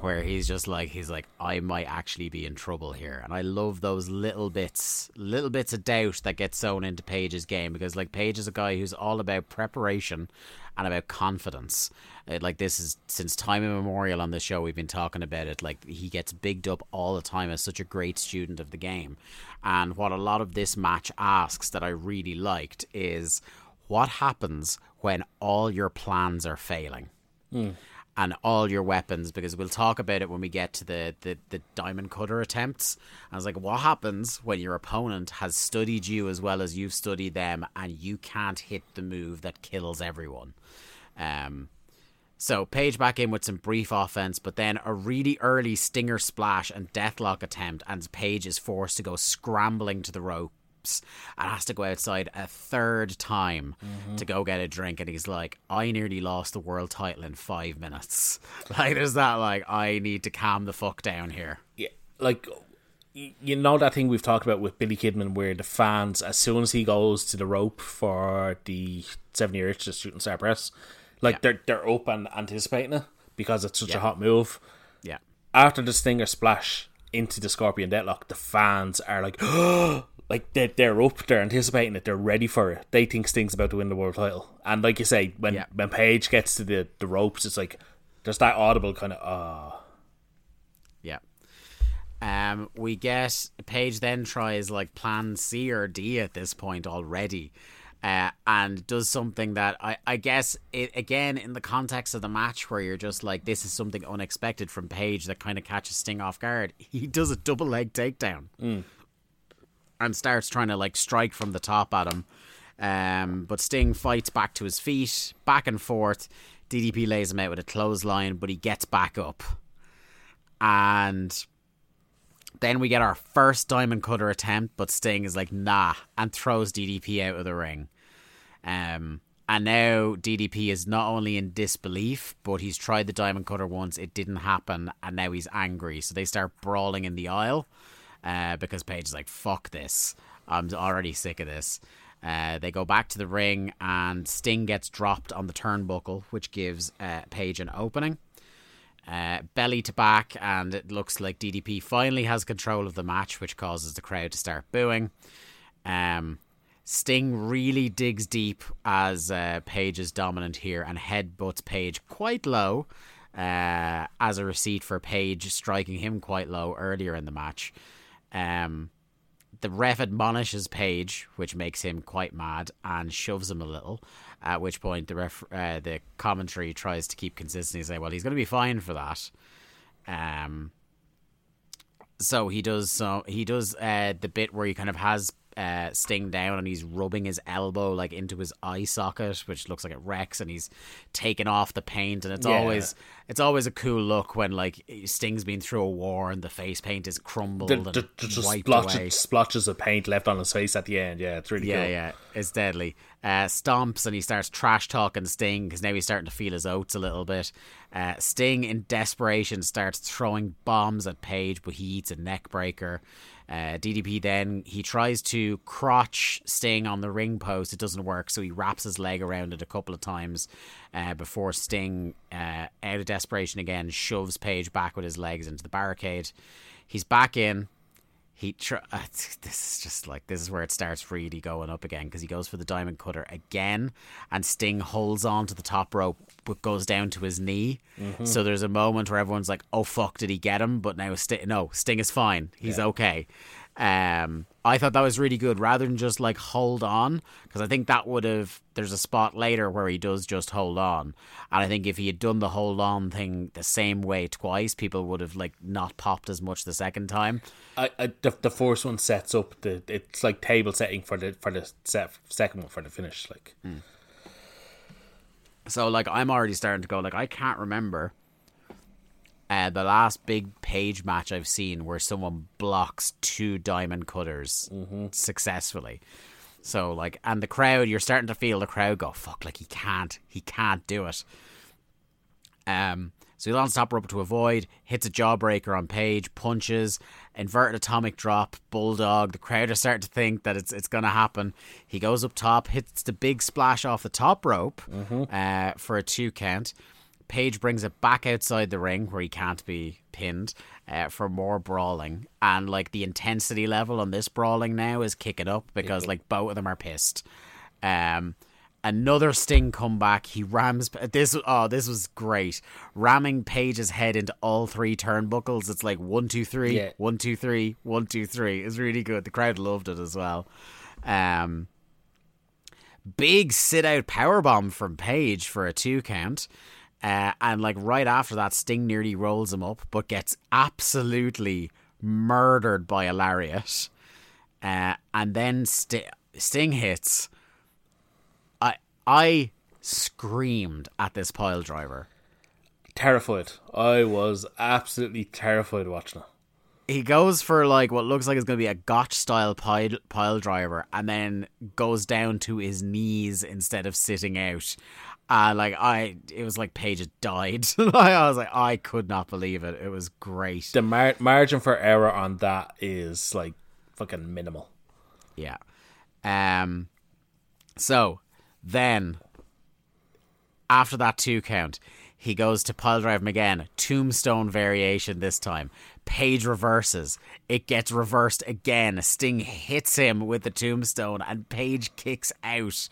Where he's just like he's like I might actually be in trouble here, and I love those little bits, little bits of doubt that get sewn into Page's game because like Page is a guy who's all about preparation and about confidence. Uh, like this is since time immemorial on the show we've been talking about it. Like he gets bigged up all the time as such a great student of the game, and what a lot of this match asks that I really liked is what happens when all your plans are failing and all your weapons because we'll talk about it when we get to the, the, the diamond cutter attempts. I was like, what happens when your opponent has studied you as well as you've studied them and you can't hit the move that kills everyone? Um, so Page back in with some brief offense, but then a really early stinger splash and deathlock attempt, and Page is forced to go scrambling to the and has to go outside a third time to go get a drink. And he's like, "I nearly lost the world title in five minutes." Like, there's that. Like, I need to calm the fuck down here. yeah, like you know that thing we've talked about with Billy Kidman, where the fans, as soon as he goes to the rope for the seven year itch, the shooting star press, like Yeah. they're they're up and anticipating it because it's such Yeah. a hot move. Yeah, After the stinger splash into the scorpion deadlock, the fans are like, oh, like they they're up, they're anticipating it, they're ready for it. They think Sting's about to win the world title, and like you say, when Yeah. when Page gets to the the ropes, it's like there's that audible kind of ah. yeah. Um, we get Page then tries like Plan C or D at this point already. Uh, and does something that I, I guess it again in the context of the match where you're just like this is something unexpected from Page that kind of catches Sting off guard. He does a double leg takedown, and starts trying to like strike from the top at him. Um, but Sting fights back to his feet, back and forth. DDP lays him out with a clothesline, but he gets back up. And then we get our first diamond cutter attempt, but Sting is like, nah, and throws DDP out of the ring. Um, and now DDP is not only in disbelief, but he's tried the diamond cutter once, it didn't happen, and now he's angry. So they start brawling in the aisle uh, because Page is like, fuck this. I'm already sick of this. Uh, they go back to the ring, and Sting gets dropped on the turnbuckle, which gives uh, Page an opening. Uh, belly to back, and it looks like DDP finally has control of the match, which causes the crowd to start booing. Um, Sting really digs deep as uh, Page is dominant here and headbutts Page quite low uh, as a receipt for Page striking him quite low earlier in the match. Um, the ref admonishes Page, which makes him quite mad and shoves him a little. At which point the ref, uh, the commentary tries to keep consistency, say, "Well, he's going to be fine for that." Um, so he does. So he does uh, the bit where he kind of has uh, Sting down and he's rubbing his elbow like into his eye socket, which looks like it wrecks, and he's taking off the paint, and it's Yeah. always it's always a cool look when like Sting's been through a war and the face paint is crumbled The, and the, the, just wiped splotches, away. splotches of paint left on his face at the end. Yeah, it's really Yeah, cool. yeah, it's deadly. Uh, stomps and he starts trash talking Sting because now he's starting to feel his oats a little bit. Uh, Sting, in desperation, starts throwing bombs at Page, but he eats a neck breaker. Uh, DDP then he tries to crotch Sting on the ring post. It doesn't work, so he wraps his leg around it a couple of times uh, before Sting, uh, out of desperation again, shoves Page back with his legs into the barricade. He's back in he tr- uh, this is just like this is where it starts really going up again because he goes for the diamond cutter again and Sting holds on to the top rope but goes down to his knee. So there's a moment where everyone's like oh fuck did he get him? But now Sting no Sting is fine. He's okay um I thought that was really good rather than just like hold on because I think that would have there's a spot later where he does just hold on. And I think if he had done the hold on thing the same way twice people would have like not popped as much the second time. I, I, the, the first one sets up the it's like table setting for the for the set, second one for the finish. Like. So like I'm already starting to go like I can't remember uh, the last big page match I've seen where someone blocks two diamond cutters successfully. So like and the crowd you're starting to feel the crowd go fuck like he can't he can't do it. Um so he lands top rope to avoid, hits a jawbreaker on Page, punches, inverted atomic drop, bulldog. The crowd are starting to think that it's it's gonna happen. He goes up top, hits the big splash off the top rope uh, for a two count. Page brings it back outside the ring where he can't be pinned uh, for more brawling, and like the intensity level on this brawling now is kicking up because like both of them are pissed. Um, another Sting comeback. He rams this. Oh, this was great. Ramming Page's head into all three turnbuckles. It's like one, two, three, Yeah. one, two, three, one, two, three. It's really good. The crowd loved it as well. Um, big sit out power bomb from Page for a two count. Uh, and like right after that, Sting nearly rolls him up, but gets absolutely murdered by a lariat. Uh, and then Sti- Sting hits. I I screamed at this pile driver. terrified. I was absolutely terrified watching it. he goes for like what looks like it's going to be a gotch style pile, pile driver and then goes down to his knees instead of sitting out uh, like I, it was like Page had died. I was like, I could not believe it. It was great. The mar- margin for error on that is like fucking minimal. Yeah. Um. So then, after that two count, he goes to pile drive him again. Tombstone variation this time. Page reverses. It gets reversed again. Sting hits him with the tombstone, and Page kicks out.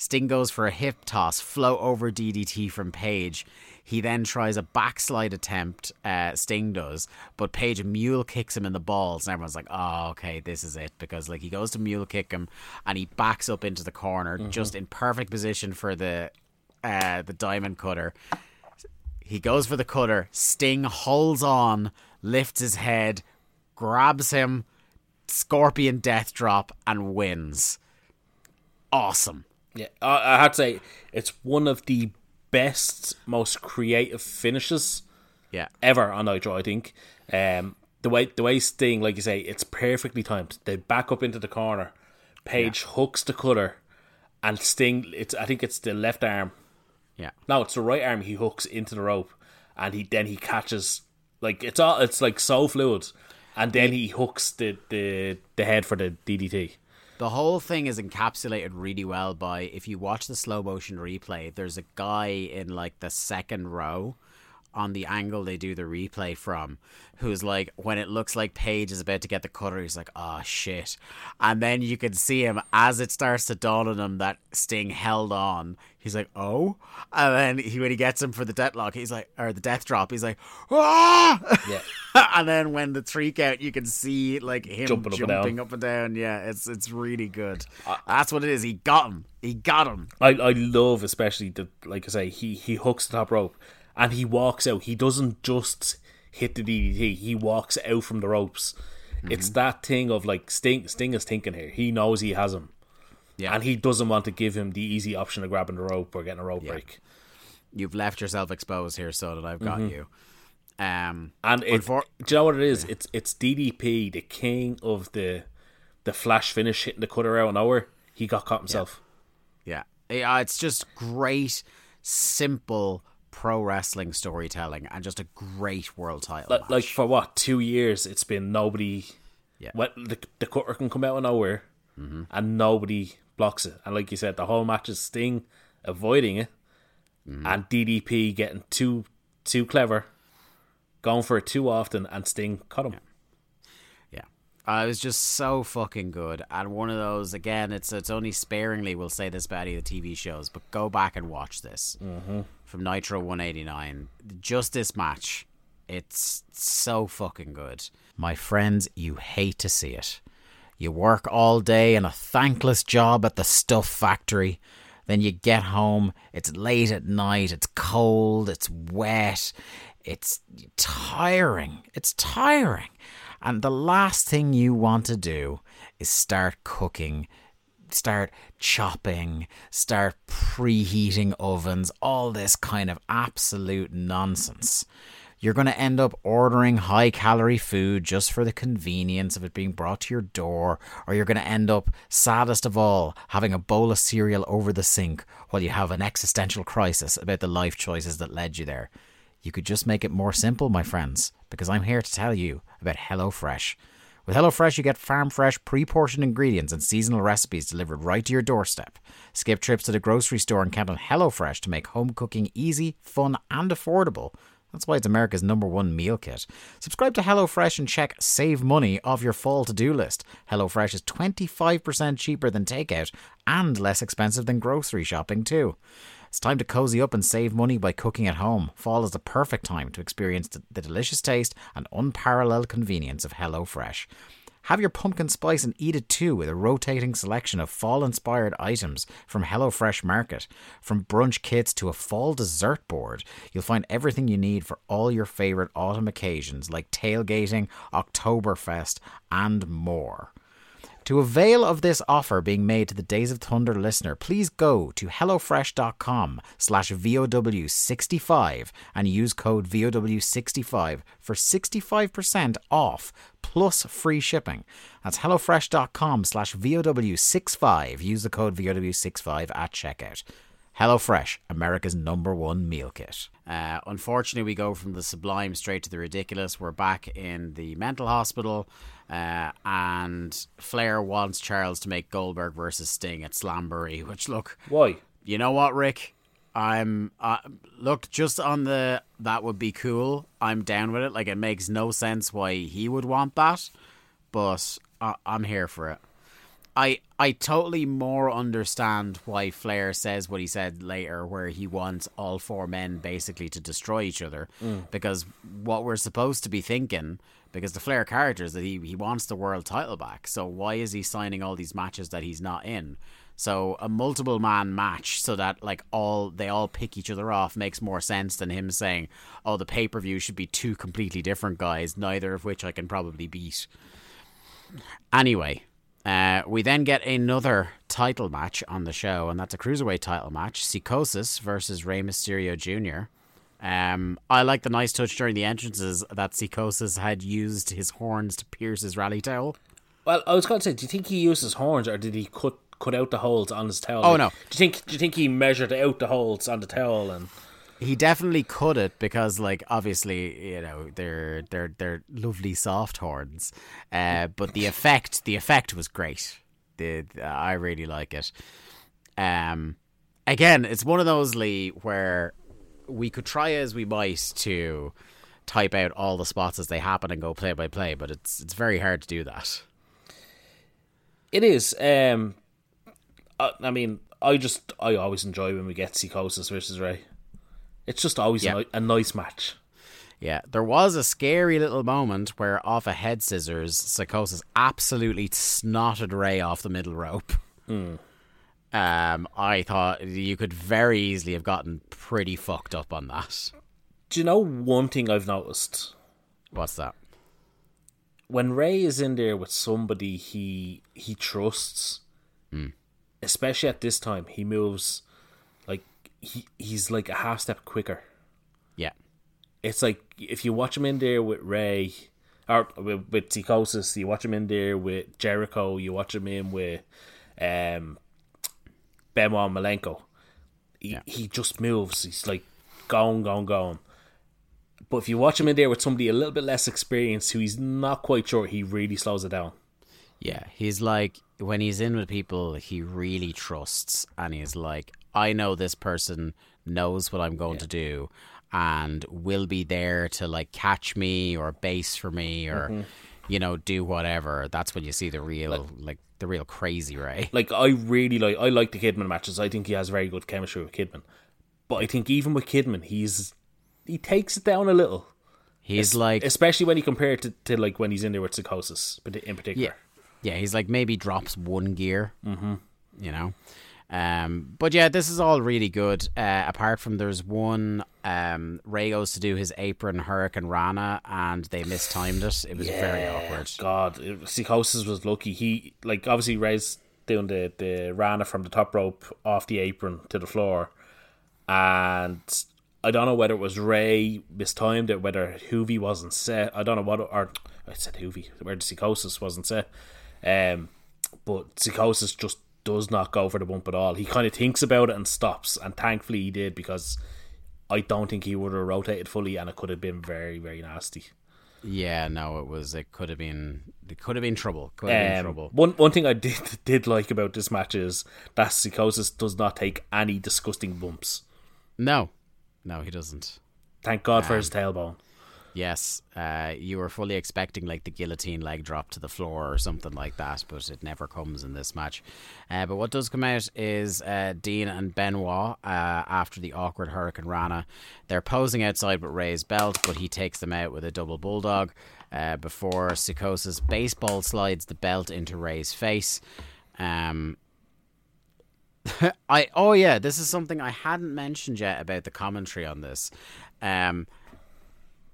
Sting goes for a hip toss, float over DDT from Page. He then tries a backslide attempt, uh, Sting does, but Page mule kicks him in the balls, and everyone's like, oh, okay, this is it. Because like he goes to mule kick him and he backs up into the corner, just in perfect position for the uh, the diamond cutter. He goes for the cutter. Sting holds on, lifts his head, grabs him, Scorpion Death Drop and wins. Awesome. Yeah, I, I had to say it's one of the best, most creative finishes Yeah. ever on Nitro. I think um, the way the way Sting, like you say, it's perfectly timed. They back up into the corner. Page hooks the cutter, and Sting. It's I think it's the left arm. Yeah. No, it's the right arm. He hooks into the rope, and he then he catches. Like it's all it's like so fluid, and then he hooks the the the head for the DDT. The whole thing is encapsulated really well by if you watch the slow motion replay, there's a guy in like the second row on the angle they do the replay from who's like when it looks like Page is about to get the cutter, he's like, Oh shit. And then you can see him as it starts to dawn on him that Sting held on. He's like, Oh and then he when he gets him for the deathlock, he's like or the death drop, he's like, Ah Yeah. and then when the three count, you can see like him Jumping jumping, up and down. up and down. Yeah, it's it's really good. That's what it is. He got him. He got him. I, I love especially the like I say he he hooks the top rope and he walks out. He doesn't just hit the DDT. He walks out from the ropes. It's that thing of like Sting. Sting is thinking here. He knows he has him, Yeah, and he doesn't want to give him the easy option of grabbing the rope or getting a rope break. you've left yourself exposed here, so that I've got you. Um, And it, Unfor- do you know what it is? It's it's DDP, the king of the the flash finish hitting the cutter out an hour. He got caught himself. yeah, yeah, it's just great, simple pro wrestling storytelling, and just a great world title. Like, match. like for what two years? It's been nobody. Yeah. What the the cutter can come out of nowhere, mm-hmm. and nobody blocks it. And like you said, the whole match is Sting avoiding it, mm-hmm. and DDP getting too too clever, going for it too often, and Sting caught him. Yeah. Uh, it was just so fucking good. And one of those, again, it's it's only sparingly we'll say this about any of the TV shows, but go back and watch this mm-hmm. From Nitro 189. Just this match. It's so fucking good. My friends, you hate to see it. You work all day in a thankless job at the stuff factory. Then you get home, it's late at night, it's cold, it's wet, it's tiring. It's tiring. And the last thing you want to do is start cooking, start chopping, start preheating ovens, all this kind of absolute nonsense you're going to end up ordering high calorie food just for the convenience of it being brought to your door, or you're going to end up, saddest of all, having a bowl of cereal over the sink while you have an existential crisis about the life choices that led you there. You could just make it more simple, my friends, because I'm here to tell you about HelloFresh. With HelloFresh, you get farm fresh, pre portioned ingredients and seasonal recipes delivered right to your doorstep. Skip trips to the grocery store and count on HelloFresh to make home cooking easy, fun, and affordable. That's why it's America's number one meal kit. Subscribe to HelloFresh and check Save Money off your fall to do list. HelloFresh is 25% cheaper than takeout and less expensive than grocery shopping, too. It's time to cozy up and save money by cooking at home. Fall is the perfect time to experience the, delicious taste and unparalleled convenience of HelloFresh. Have your pumpkin spice and eat it too with a rotating selection of fall inspired items from HelloFresh Market. From brunch kits to a fall dessert board, you'll find everything you need for all your favourite autumn occasions like tailgating, Oktoberfest, and more. To avail of this offer being made to the Days of Thunder listener, please go to hellofresh.com slash VOW65 and use code VOW65 for 65% off plus free shipping. That's hellofresh.com slash VOW65. Use the code VOW65 at checkout. HelloFresh, America's number one meal kit. Uh, unfortunately, we go from the sublime straight to the ridiculous. We're back in the mental hospital, uh, and Flair wants Charles to make Goldberg versus Sting at Slamboree. Which, look, Why? you know what, Ric? I'm uh, look just on the that would be cool. I'm down with it. Like it makes no sense why he would want that, but uh, I'm here for it. I I totally more understand why Flair says what he said later, where he wants all four men basically to destroy each other, because what we're supposed to be thinking, because the Flair character is that he he wants the world title back. So why is he signing all these matches that he's not in? So a multiple man match, so that like all they all pick each other off, makes more sense than him saying, "Oh, the pay per view should be two completely different guys, neither of which I can probably beat." Anyway, uh, we then get another title match on the show, and that's a cruiserweight title match: Psicosis versus Rey Mysterio Jr. Um, I like the nice touch during the entrances that Psicosis had used his horns to pierce his rally towel. Well, I was going to say, do you think he used his horns or did he cut cut out the holes on his towel? Oh, Like, no. Do you think do you think he measured out the holes on the towel and He definitely cut it because, like, obviously, you know, they're they're they're lovely soft horns, uh, but the effect the effect was great. The, the- I really like it. Um, again, it's one of those Lee where we could try as we might to type out all the spots as they happen and go play by play, but it's it's very hard to do that. It is. Um, I, I mean, I just I always enjoy when we get Psicosis versus Rey. It's just always Yeah. a, a nice match. Yeah, there was a scary little moment where, off a head scissors, Psicosis absolutely snotted Rey off the middle rope. Um, I thought you could very easily have gotten pretty fucked up on that. Do you know one thing I've noticed? What's that? When Rey is in there with somebody he he trusts, especially at this time, he moves like he he's like a half step quicker. Yeah, it's like if you watch him in there with Rey or with, with Psicosis, you watch him in there with Jericho, you watch him in with um Benoit Malenko. He, he just moves. He's like going, going, going. But if you watch him in there with somebody a little bit less experienced who he's not quite sure, he really slows it down. yeah. He's like when he's in with people he really trusts, and he's like, I know this person knows what I'm going to do, and will be there to like catch me or base for me or mm-hmm. You know do whatever. That's when you see the real like the real crazy Rey. Like I really like I like the Kidman matches. I think he has very good chemistry with Kidman. But I think even with Kidman, he's he takes it down a little. He's like especially when you compare it to, to like when he's in there with Psicosis, but in particular. Yeah, he's like maybe drops one gear. Mm-hmm. You know, um, but yeah, this is all really good. Uh, apart from there's one, um, Rey goes to do his apron Hurricane Rana, and they mistimed it. It was very awkward. God, Psicosis was lucky. He like obviously Rey's doing the the Rana from the top rope off the apron to the floor, and I don't know whether it was Rey mistimed it, whether Hoovy wasn't set. I don't know what, or I said Hoovy, where the Psicosis wasn't set. Um, but Psicosis just does not go for the bump at all. He kind of thinks about it and stops, and thankfully he did because I don't think he would have rotated fully, and it could have been very, very nasty. Yeah, no, it was. It could have been. It could have been trouble. Could have been Um, trouble. One one thing I did did like about this match is that Psicosis does not take any disgusting bumps. No, no, he doesn't. Thank God for Um, his tailbone. Yes, uh, you were fully expecting like the guillotine leg drop to the floor or something like that, but it never comes in this match. Uh, but what does come out is uh, Dean and Benoit uh, after the awkward Hurricane Rana. They're posing outside with Rey's belt, but he takes them out with a double bulldog uh, before Psicosis baseball slides the belt into Rey's face. Um, I oh yeah, this is something I hadn't mentioned yet about the commentary on this. Um,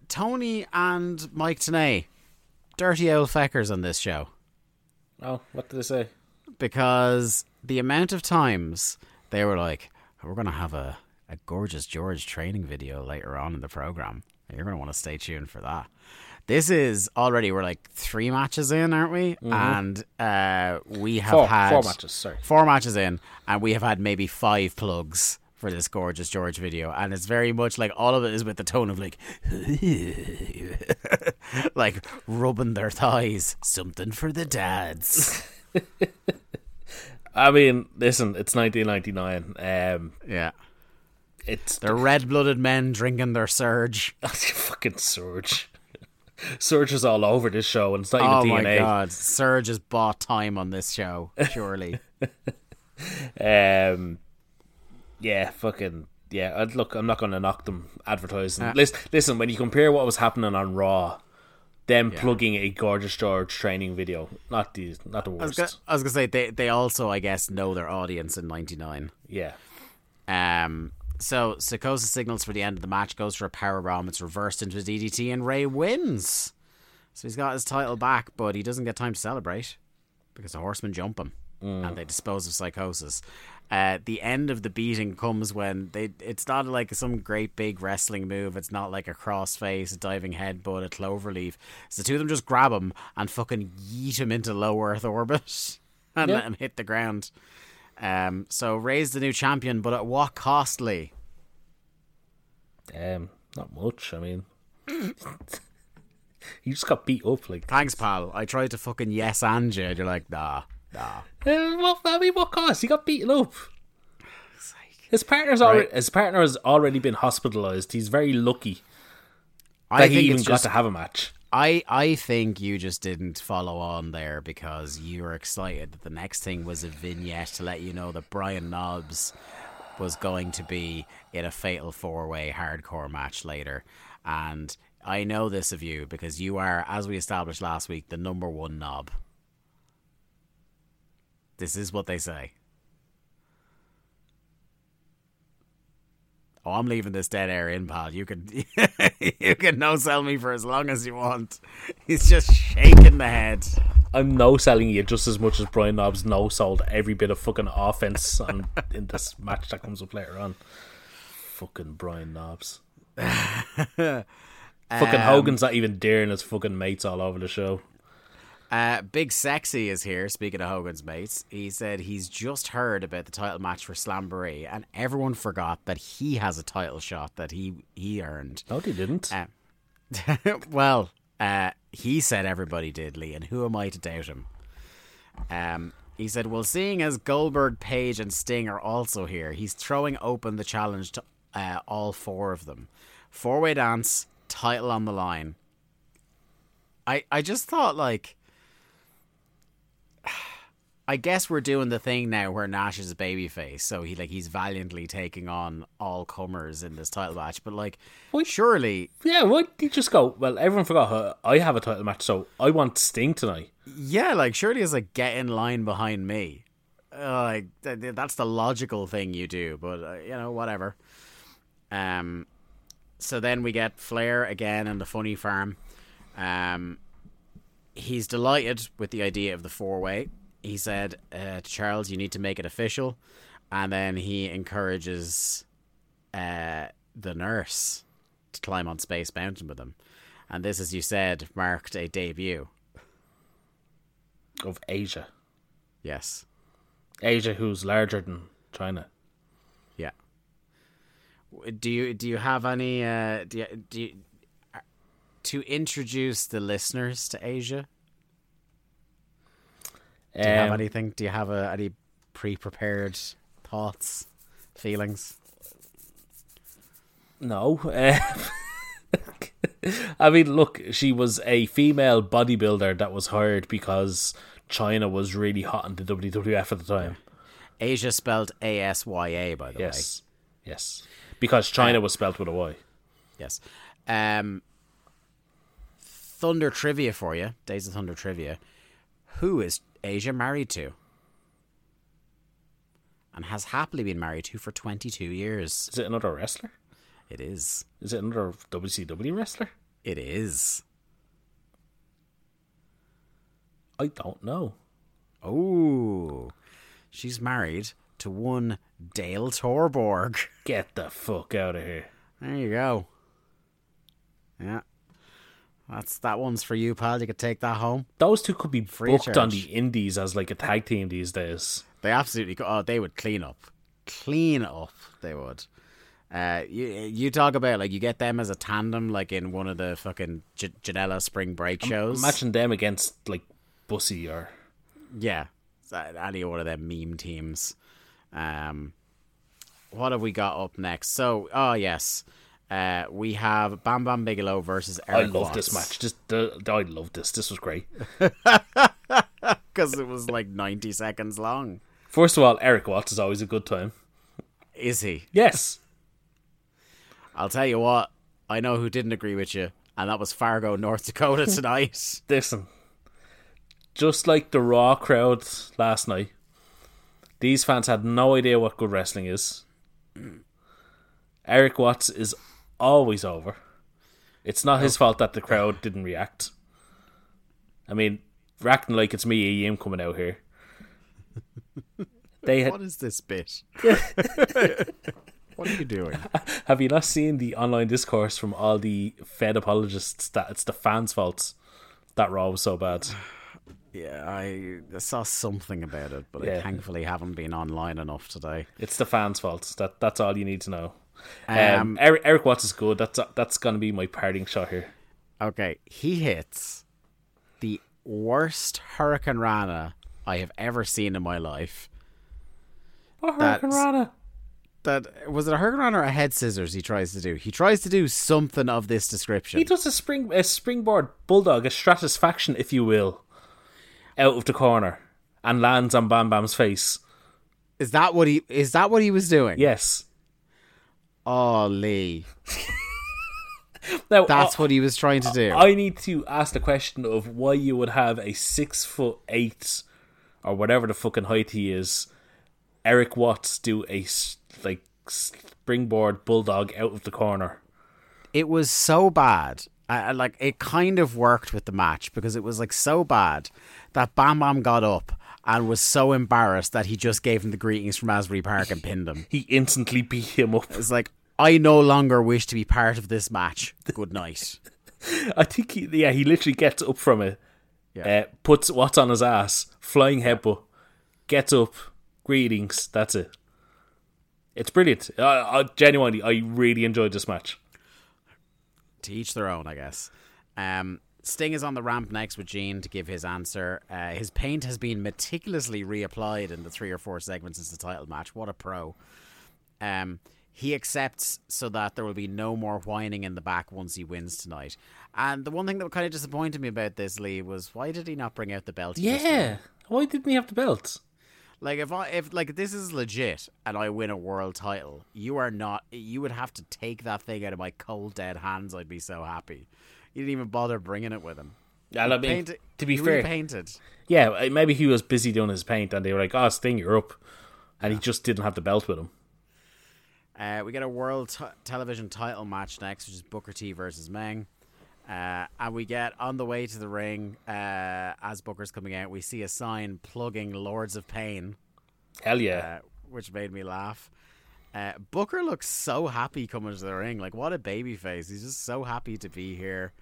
Tony and Mike Tenay, dirty old feckers on this show Oh, what did I say? because the amount of times they were like, "We're gonna have a a gorgeous George training video later on in the program. You're gonna want to stay tuned for that." This is already we're like three matches in, aren't we? And uh, we have Four- had four matches, sorry. four matches in, and we have had maybe five plugs for this gorgeous George video, and it's very much like all of it is with the tone of like, like rubbing their thighs, something for the dads. I mean, listen, it's 1999. Um, yeah, it's they're red-blooded men drinking their surge. fucking Surge. Surge is all over this show, and it's not Oh even my god, Surge has bought time on this show, surely. Um, yeah, fucking yeah. Look, I'm not going to knock them advertising. Listen, listen, when you compare what was happening on Raw, them plugging a gorgeous George training video, not the not the I was, worst. gonna, I was gonna say they they also I guess know their audience in '99. Yeah, Um, so Psicosis signals for the end of the match, goes for a power bomb. It's reversed into a DDT, and Rey wins. So he's got his title back, but he doesn't get time to celebrate because the horsemen jump him and they dispose of Psicosis. Uh, the end of the beating comes when they. It's not like some great big wrestling move. It's not like a crossface, a diving headbutt, a cloverleaf. So the two of them just grab him and fucking yeet him into low Earth orbit and Yeah. let him hit the ground. Um, so Rey's the new champion, but at what costly? Um, not much. I mean, he just got beat up. Like, Thanks, pal. I tried to fucking yes and you. and You're like, nah, nah. Uh, what, I mean, what cost? He got beaten up. His partner's already. His partner has already been hospitalized. He's very lucky that I he think even got just. to have a match. I I think you just didn't follow on there because you were excited that the next thing was a vignette to let you know that Brian Knobbs was going to be in a fatal four way hardcore match later. And I know this of you because you are, as we established last week, the number one knob. This is what they say. Oh, I'm leaving this dead air in, pal. You can you can no sell me for as long as you want. He's just shaking the head. I'm no selling you just as much as Brian Knobbs no sold every bit of fucking offense on, in this match that comes up later on. Fucking Brian Knobbs. fucking um, Hogan's not even daring his fucking mates all over the show. Uh, Big Sexy is here. Speaking of Hogan's mates, he said he's just heard about the title match for Slamboree, and everyone forgot that he has a title shot that he he earned. No, they didn't. Uh, well, uh, he said everybody did, Lee, and who am I to doubt him? Um, he said, "Well, seeing as Goldberg, Page, and Sting are also here, he's throwing open the challenge to uh, all four of them. Four way dance, title on the line." I I just thought like. I guess we're doing the thing now where Nash is a babyface, so he like he's valiantly taking on all comers in this title match. But like, What? surely yeah, why did he just go? Well, everyone forgot uh, I have a title match, so I want Sting tonight. Yeah, like surely it's like get in line behind me. Uh, like th- th- that's the logical thing you do, but uh, you know whatever. Um, so then we get Flair again in the funny farm. Um, he's delighted with the idea of the four way. He said uh, to Charles, "You need to make it official," and then he encourages uh, the nurse to climb on Space Mountain with him. And this, as you said, marked a debut. Of Asya. Yes. Asya, who's larger than China. Yeah. Do you do you have any uh do you, do you, uh, to introduce the listeners to Asya? Do you have Um, anything? Do you have uh, any pre-prepared thoughts, feelings? No. I mean, look, she was a female bodybuilder that was hired because Chyna was really hot in the WWF at the time. Asya spelled A S Y A by the way. Yes. Yes. Because Chyna was spelt with a Y. Yes. Um, Thunder trivia for you. Days of Thunder trivia. Who is Asya married to? And has happily been married to for 22 years. Is it another wrestler? It is. Is it another WCW wrestler? It is. I don't know. Oh. She's married to one Dale Torborg. Get the fuck out of here. There you go. Yeah. That's that one's for you, pal. You could take that home. Those two could be Free booked on the indies as like a tag team these days. They absolutely could. Oh, they would clean up. Clean up. They would. Uh, you you talk about like you get them as a tandem, like in one of the fucking J- Janela Spring Break shows. Imagine them against like Bussy or Yeah, any one of them meme teams. Um, what have we got up next? So, oh yes, uh, we have Bam Bam Bigelow versus Eric I Eric love this match. Just the, I love this. This was great. because it was like ninety seconds long. First of all, Erik Watts is always a good time. Is he? Yes. I'll tell you what. I know who didn't agree with you, and that was Fargo, North Dakota tonight. Listen, just like the Raw crowd last night, these fans had no idea what good wrestling is. Erik Watts is always over. It's not his oh. fault that the crowd didn't react. I mean, acting like it's me, EM, coming out here. They had, What is this bit? what are you doing? have you not seen the online discourse from all the Fed apologists that it's the fans' fault that Raw was so bad? Yeah, I saw something about it, but I thankfully haven't been online enough today. It's the fans' fault. That that's all you need to know. Um, Um, Eric, Erik Watts is good. That's that's gonna be my parting shot here. Okay, he hits the worst Hurricane Rana I have ever seen in my life. That's- Hurricane Rana. That was it a Hurricane Rana or a head scissors he tries to do. He tries to do something of this description. He does a spring a springboard bulldog, a Stratusfaction, if you will, out of the corner and lands on Bam Bam's face. Is that what he is that what he was doing? Yes. Oh Lee. Now That's I, what he was trying to do. I need to ask the question of why you would have a six foot eight or whatever the fucking height he is, Erik Watts do a like springboard bulldog out of the corner. it was so bad. I- like it kind of worked with the match because it was like so bad that Bam Bam got up and was so embarrassed that he just gave him the greetings from Asbury Park and pinned him. He instantly beat him up. It's like I no longer wish to be part of this match. Good night. I think he, yeah, he literally gets up from it, Yeah. uh, puts what's on his ass, flying headbutt, gets up, greetings. That's it. It's brilliant. I, I genuinely, I really enjoyed this match. to each their own, I guess. Um, Sting is on the ramp next with Gene to give his answer. Uh, his paint has been meticulously reapplied in the three or four segments since the title match. What a pro! Um, he accepts so that there will be no more whining in the back once he wins tonight. And the one thing that kind of disappointed me about this, Lee, was why did he not bring out the belt? he just won? Yeah. Why didn't he have the belt? Like if I if like this is legit and I win a world title, you are not. You would have to take that thing out of my cold dead hands. I'd be so happy. He didn't even bother bringing it with him. And I mean, Paint to be he fair, repainted. yeah, maybe he was busy doing his paint, and they were like, "Oh, Sting, you're up," and he just didn't have the belt with him. Uh, we get a world t- television title match next, which is Booker T versus Meng. Uh, and we get on the way to the ring uh, as Booker's coming out. We see a sign plugging Lords of Pain. Hell yeah! uh, which made me laugh. Uh, Booker looks so happy coming to the ring. Like, what a baby face. He's just so happy to be here.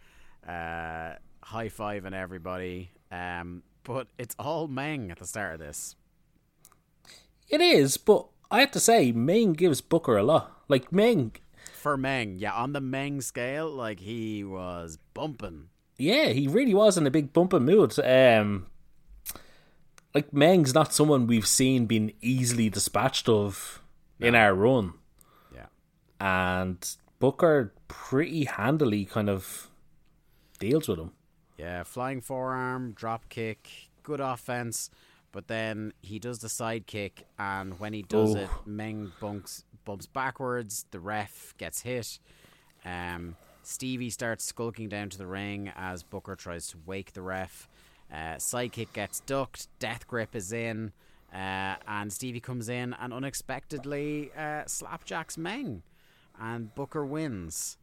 Uh, high fiving everybody. Um, but it's all Meng at the start of this. it is, but I have to say, Meng gives Booker a lot. Like Meng, For Meng, yeah, on the Meng scale, like, he was bumping. yeah, he really was in a big bumping mood. Um, like Meng's not someone we've seen being easily dispatched of in our run. Yeah. and Booker pretty handily kind of deals with him. Yeah, flying forearm, drop kick, good offense. But then he does the sidekick, and when he does Oh. it, Meng bunks, bumps backwards. The ref gets hit. Um, Stevie starts skulking down to the ring as Booker tries to wake the ref. Uh, side kick gets ducked. Death grip is in. Uh, and Stevie comes in and unexpectedly uh, slapjacks Meng. And Booker wins.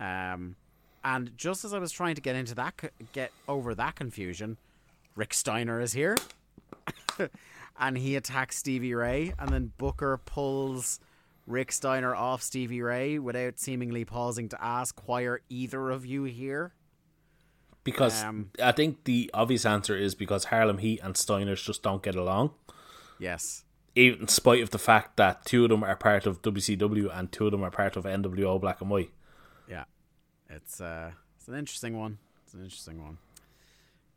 Um, and just as I was trying to get into that, get over that confusion, Rick Steiner is here, and he attacks Stevie Ray, and then Booker pulls Rick Steiner off Stevie Ray without seemingly pausing to ask, "Why are either of you here?" Because Um, I think the obvious answer is because Harlem Heat and Steiners just don't get along. Yes, Even in spite of the fact that two of them are part of WCW and two of them are part of NWO Black and White. yeah, it's uh, it's an interesting one. It's an interesting one.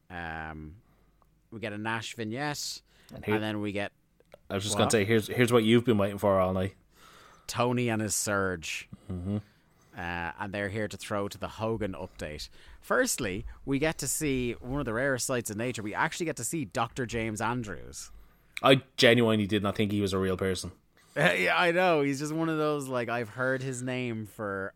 Um, we get a Nash vignette, And here- and then we get I was just What? gonna say, here's here's what you've been waiting for all night. Tony and his surge. Uh, and they're here to throw to the Hogan update. Firstly, we get to see one of the rarest sights in nature. We actually get to see Dr. James Andrews. I genuinely did not think he was a real person. yeah, I know. He's just one of those, like, I've heard his name for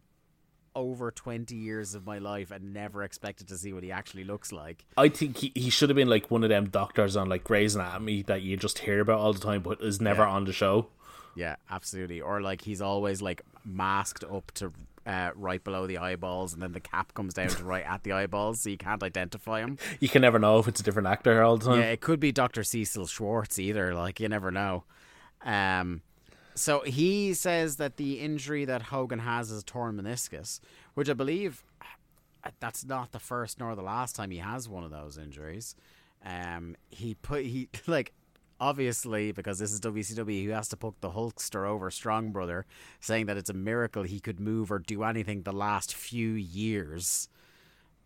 over 20 years of my life and never expected to see what he actually looks like. I think he, he should have been like one of them doctors on like Grey's Anatomy that you just hear about all the time, but is never Yeah. on the show. Yeah, absolutely. Or, like, he's always, like, masked up to uh, right below the eyeballs, and then the cap comes down to right at the eyeballs, so you can't identify him. You can never know if it's a different actor all the time. Yeah, it could be Dr. Cecil Schwartz either. Like you never know. Um, so he says that the injury that Hogan has is a torn meniscus, which I believe uh, that's not the first nor the last time he has one of those injuries. Um, he put he like obviously because this is WCW, he has to put the Hulkster over Strong Brother, saying that it's a miracle he could move or do anything the last few years.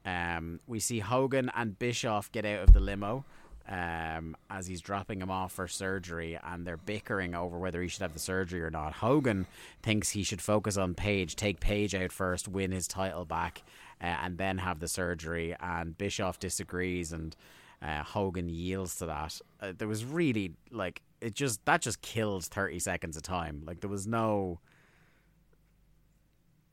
Um, we see Hogan and Bischoff get out of the limo um, as he's dropping him off for surgery, and they're bickering over whether he should have the surgery or not. Hogan thinks he should focus on Page, take Page out first, win his title back, uh, and then have the surgery. And Bischoff disagrees, and uh, Hogan yields to that. Uh, there was really like it just that just killed thirty seconds of time. Like there was no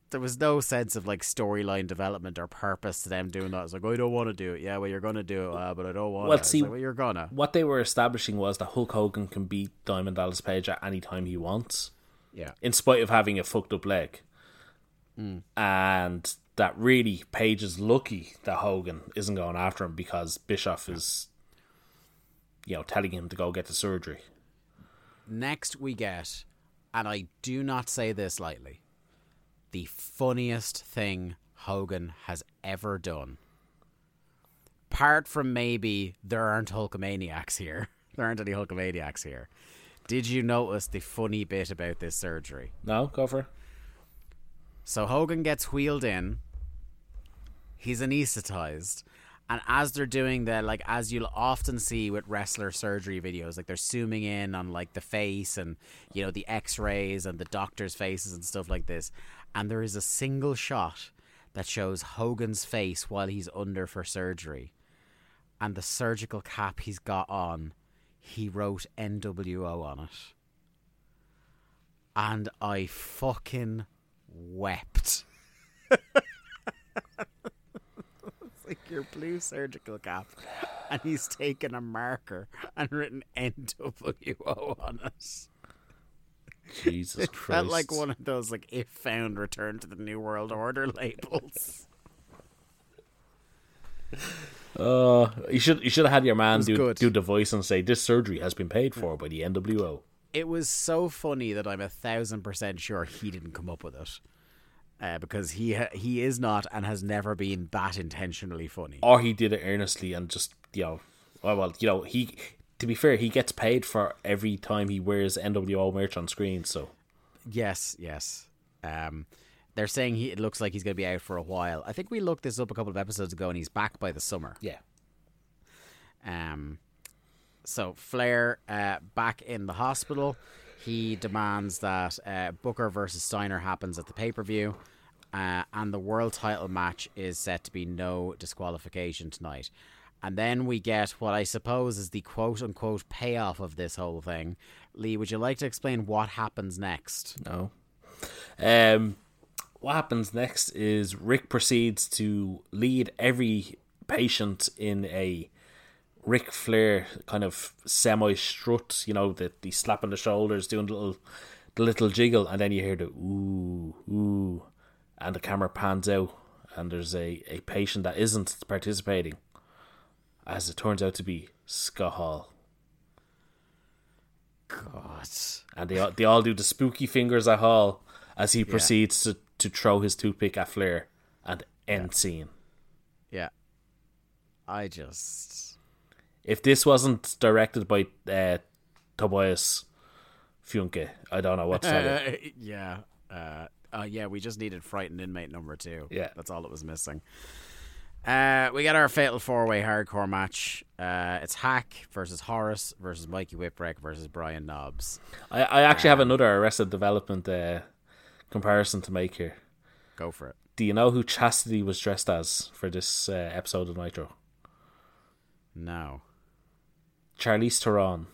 there was no sense of like storyline development or purpose to them doing that. It's like, oh, I don't want to do it. Yeah, well, you're gonna do it, uh, but I don't want. Well, see- like, well, you're gonna. What they were establishing was that Hulk Hogan can beat Diamond Dallas Page at any time he wants, Yeah, in spite of having a fucked up leg. And that really Page is lucky that Hogan isn't going after him because Bischoff is, you know, telling him to go get the surgery. next we get, and I do not say this lightly, the funniest thing Hogan has ever done. Apart from maybe there aren't Hulkamaniacs here, there aren't any Hulkamaniacs here. Did you notice the funny bit about this surgery? No, go for it. So Hogan gets wheeled in. He's anesthetized. And as they're doing that, like as you'll often see with wrestler surgery videos, like they're zooming in on like the face and you know the X-rays and the doctors' faces and stuff like this. And there is a single shot that shows Hogan's face while he's under for surgery, and the surgical cap he's got on, he wrote NWO on it, and I fucking wept. it's like your blue surgical cap, and he's taken a marker and written NWO on it. Jesus It Christ. felt like one of those like if found return to the New World Order labels. Uh, you should you should have had your man do good. do the voice and say this surgery has been paid for by the NWO. It was so funny that I'm a thousand percent sure he didn't come up with it. Uh, because he ha- he is not and has never been that intentionally funny. Or he did it earnestly and just you know, well, well, you know, he to be fair, he gets paid for every time he wears NWO merch on screen. So Yes, yes. Um, they're saying he it looks like he's going to be out for a while. I think we looked this up a couple of episodes ago, and he's back by the summer. yeah, Um, so Flair uh, back in the hospital. He demands that uh, Booker versus Steiner happens at the pay per view, uh, and the world title match is set to be no disqualification tonight. And then we get what I suppose is the quote unquote payoff of this whole thing. Lee, would you like to explain what happens next? no. Um, what happens next is Ric proceeds to lead every patient in a Ric Flair kind of semi strut, you know, the the slap on the shoulders, doing the little the little jiggle, and then you hear the ooh ooh, and the camera pans out, and there's a, a patient that isn't participating, as it turns out to be Hall, God. and they all, they all do the spooky fingers at Hall as he proceeds to, to throw his toothpick at Flair, and end scene. Yeah. I just. If this wasn't directed by uh, Tobias Funke, I don't know what to tell. Uh, yeah. Uh, uh, yeah, we just needed Frightened Inmate number two. Yeah. That's all it was missing. Uh, we got our fatal four way hardcore match. Uh, it's Hak versus Horace versus Mikey Whipwreck versus Brian Knobbs. I, I actually have another Arrested Development uh, comparison to make here. Go for it. Do you know who Chastity was dressed as for this uh, episode of Nitro? No. Charlize Theron.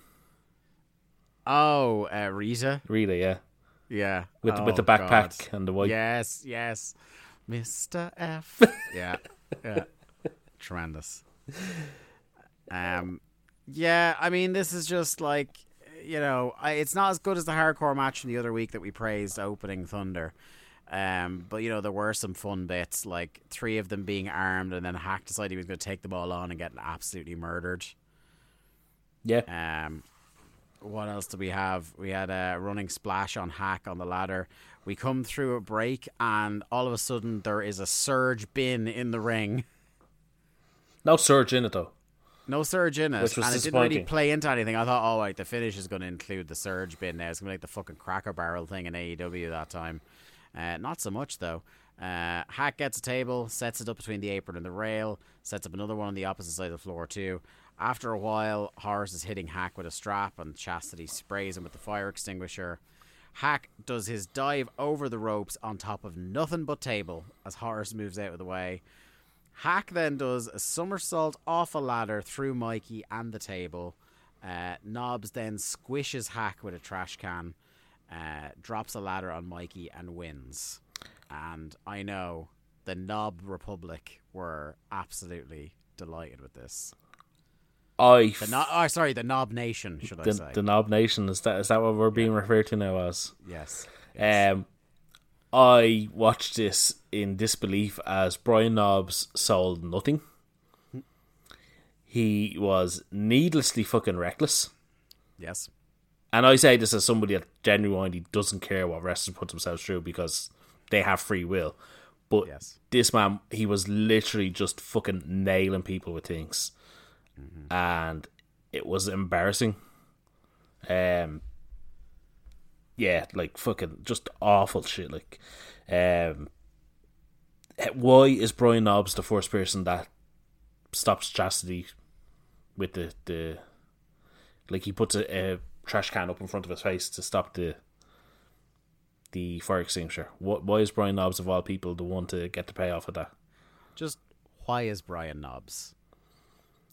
Oh, uh, Rita? Really, yeah. Yeah. With oh, with the backpack God. and the white. Yes, yes. Mr. F. yeah. Yeah. Tremendous. Um yeah, I mean this is just like you know, I, it's not as good as the hardcore match from the other week that we praised opening Thunder. Um, but you know there were some fun bits, like three of them being armed, and then Hak decided he was going to take them all on and get absolutely murdered. Yeah. Um, what else do we have? We had a running splash on Hak on the ladder. We come through a break, and all of a sudden there is a surge bin in the ring. No surge in it though. No surge in it, Which was and it didn't really play into anything. I thought, oh, right, the finish is going to include the surge bin now. It's going to be like the fucking Cracker Barrel thing in AEW that time. Uh, not so much though. Uh, Hak gets a table, sets it up between the apron and the rail, sets up another one on the opposite side of the floor too. After a while, Horace is hitting Hak with a strap, and Chastity sprays him with the fire extinguisher. Hak does his dive over the ropes on top of nothing but table as Horace moves out of the way. Hak then does a somersault off a ladder through Mikey and the table. Uh, Knobbs then squishes Hak with a trash can, uh, drops a ladder on Mikey, and wins. And I know the Knob Republic were absolutely delighted with this. I The no- oh, sorry, the Knob Nation, should I the, say? the Knob Nation is that is that what we're being referred to now as? yes. Um, I watched this in disbelief as Brian Knobbs sold nothing. He was needlessly fucking reckless. Yes. And I say this as somebody that genuinely doesn't care what wrestlers put themselves through because they have free will. But Yes. this man, he was literally just fucking nailing people with things. And it was embarrassing. Um Yeah, like fucking just awful shit. Like um why is Brian Knobbs the first person that stops chastity with the the like he puts a, a trash can up in front of his face to stop the the fire extinguisher. What? Why is Brian Knobbs of all people the one to get the payoff of that? Just why is Brian Knobbs?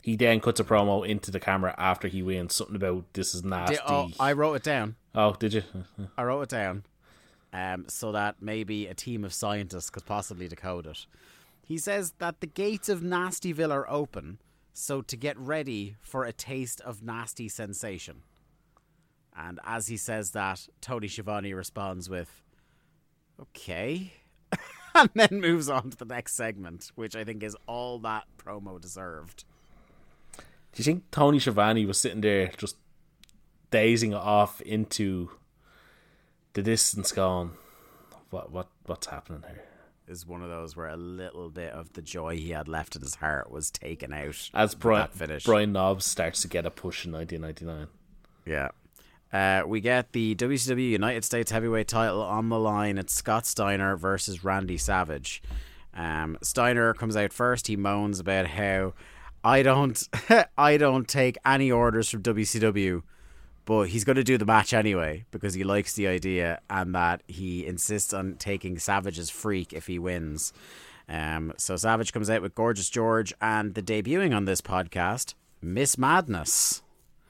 He then cuts a promo into the camera after he wins something about this is nasty. Di- oh, I wrote it down. oh, did you? I wrote it down um, so that maybe a team of scientists could possibly decode it. He says that the gates of Nastyville are open, so to get ready for a taste of nasty sensation. And as he says that, Tony Schiavone responds with, okay. and then moves on to the next segment, which I think is all that promo deserved. Do you think Tony Schiavone was sitting there just dazing off into the distance, going, "What? What? What's happening here?" Is one of those where a little bit of the joy he had left in his heart was taken out. As Brian finish. Brian Knobbs starts to get a push in 1999. Yeah. Uh, we get the WCW United States Heavyweight title on the line. It's Scott Steiner versus Randy Savage. Um, Steiner comes out first. He moans about how I don't, I don't take any orders from WCW, but he's going to do the match anyway because he likes the idea and that he insists on taking Savage's freak if he wins. Um, so Savage comes out with Gorgeous George and the debuting on this podcast, Miss Madness.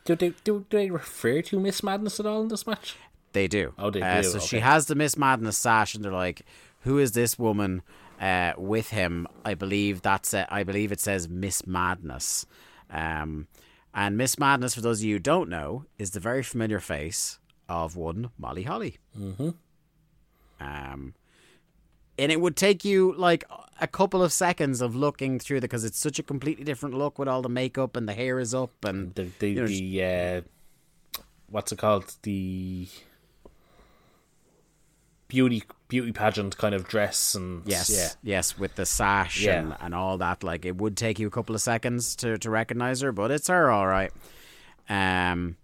Do they do they refer to Miss Madness at all in this match? They do. Oh, they Uh, do, So she has the Miss Madness sash, and they're like, "Who is this woman uh, with him?" I believe that's it. I believe it says Miss Madness. Um, and Miss Madness, for those of you who don't know, is the very familiar face of one Molly Holly. Mm-hmm. Um, and it would take you like a couple of seconds of looking through the because it's such a completely different look with all the makeup and the hair is up and The the, you know, the uh, what's it called? The beauty beauty pageant kind of dress and Yes, yeah. yes, with the sash Yeah. and, and all that. Like it would take you a couple of seconds to, to recognize her, but it's her all right. Um,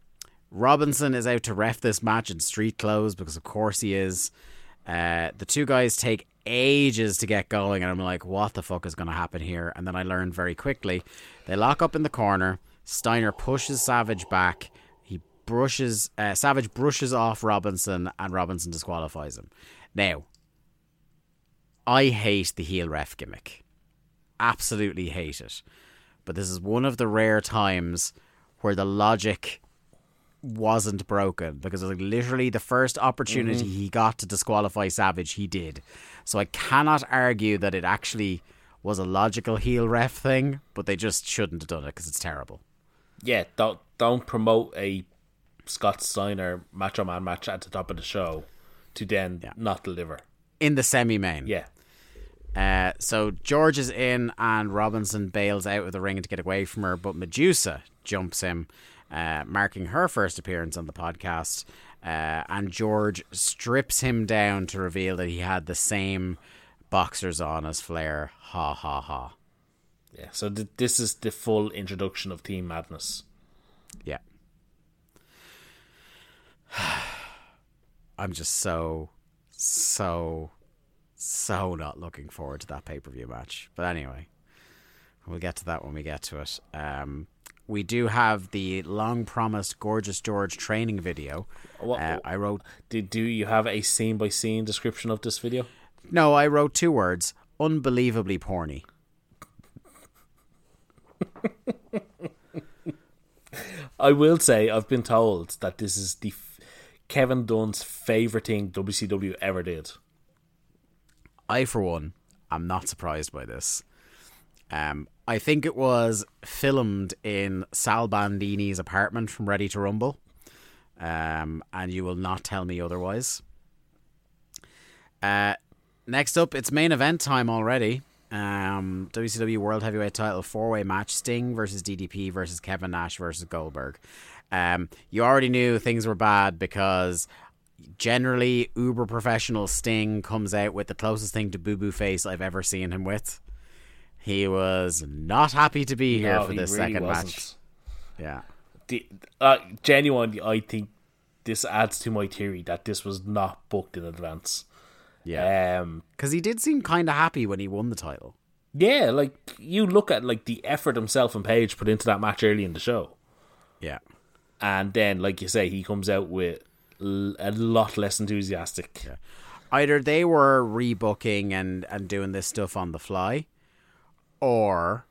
Robinson is out to ref this match in street clothes because of course he is. Uh, the two guys take ages to get going, and I'm like, what the fuck is going to happen here? And then I learned very quickly. They lock up in the corner. Steiner pushes Savage back. He brushes uh, Savage brushes off Robinson, and Robinson disqualifies him. Now, I hate the heel ref gimmick. Absolutely hate it. But this is one of the rare times where the logic wasn't broken because it was like literally the first opportunity he got to disqualify Savage, he did. So I cannot argue that it actually was a logical heel ref thing, but they just shouldn't have done it because it's terrible. Yeah, don't don't promote a Scott Steiner Macho Man match at the top of the show to then Yeah. not deliver. in the semi main. Yeah. Uh, so George is in, and Robinson bails out of the ring to get away from her, but Madusa jumps him, uh, marking her first appearance on the podcast. Uh, and George strips him down to reveal that he had the same boxers on as Flair. Ha ha ha. Yeah. So th- this is the full introduction of Team Madness. Yeah. I'm just so, so, so not looking forward to that pay per view match. But anyway, we'll get to that when we get to it. Um, we do have the long promised Gorgeous George training video. What- Uh, I wrote, Did do you have a scene by scene description of this video? no, I wrote two words unbelievably porny. I will say I've been told that this is the Kevin Dunn's favorite thing WCW ever did. I, for one, am not surprised by this. Um, I think it was filmed in Sal Bandini's apartment from Ready to Rumble, um, and you will not tell me otherwise. Uh, next up, it's main event time already. Um, WCW World Heavyweight Title four way match: Sting versus DDP versus Kevin Nash versus Goldberg. Um, you already knew things were bad because generally uber professional Sting comes out with the closest thing to boo boo face I've ever seen him with. He was not happy to be here No, for he this really second wasn't. match. Yeah. The, uh, genuinely, I think this adds to my theory that this was not booked in advance. Yeah. Um, Because he did seem kind of happy when he won the title. yeah, like you look at like the effort himself and Page put into that match early in the show, Yeah. And then like you say, he comes out with l- a lot less enthusiastic. Either they were rebooking and, and doing this stuff on the fly, or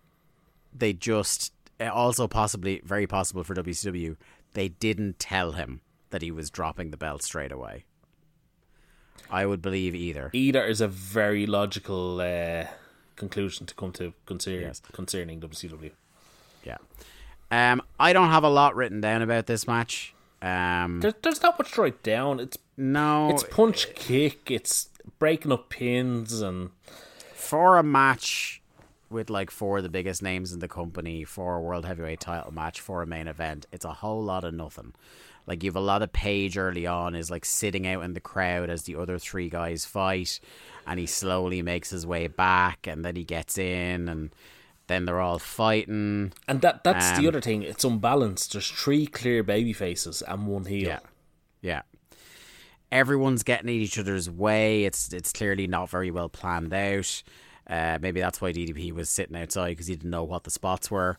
they just, also possibly, very possible for WCW, they didn't tell him that he was dropping the belt straight away. I would believe either. Either is a very logical uh, conclusion to come to consider Yes. concerning WCW. Yeah. Um, I don't have a lot written down about this match. Um, There, there's not much to write down. It's no, it's punch kick. It's breaking up pins and for a match with like four of the biggest names in the company for a world heavyweight title match for a main event, it's a whole lot of nothing. Like you've a lot of Page early on is like sitting out in the crowd as the other three guys fight, and he slowly makes his way back, and then he gets in, and then they're all fighting. and that that's the Um, other thing. It's unbalanced. There's three clear baby faces and one heel. Yeah, yeah. Everyone's getting in each other's way. It's it's clearly not very well planned out. Uh, maybe that's why DDP was sitting outside because he didn't know what the spots were.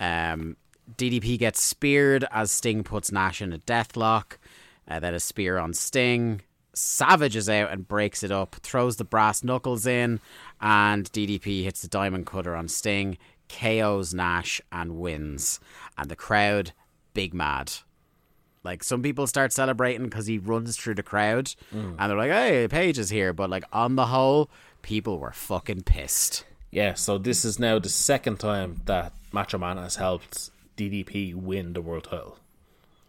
Um, DDP gets speared as Sting puts Nash in a deathlock. Uh, then a spear on Sting. Savage is out and breaks it up, throws the brass knuckles in, and DDP hits the diamond cutter on Sting, KOs Nash, and wins. And the crowd, big mad. Like some people start celebrating because he runs through the crowd, and they're like, "Hey, Page is here." But like on the whole, people were fucking pissed. Yeah, so this is now the second time that Macho Man has helped DDP win the world title.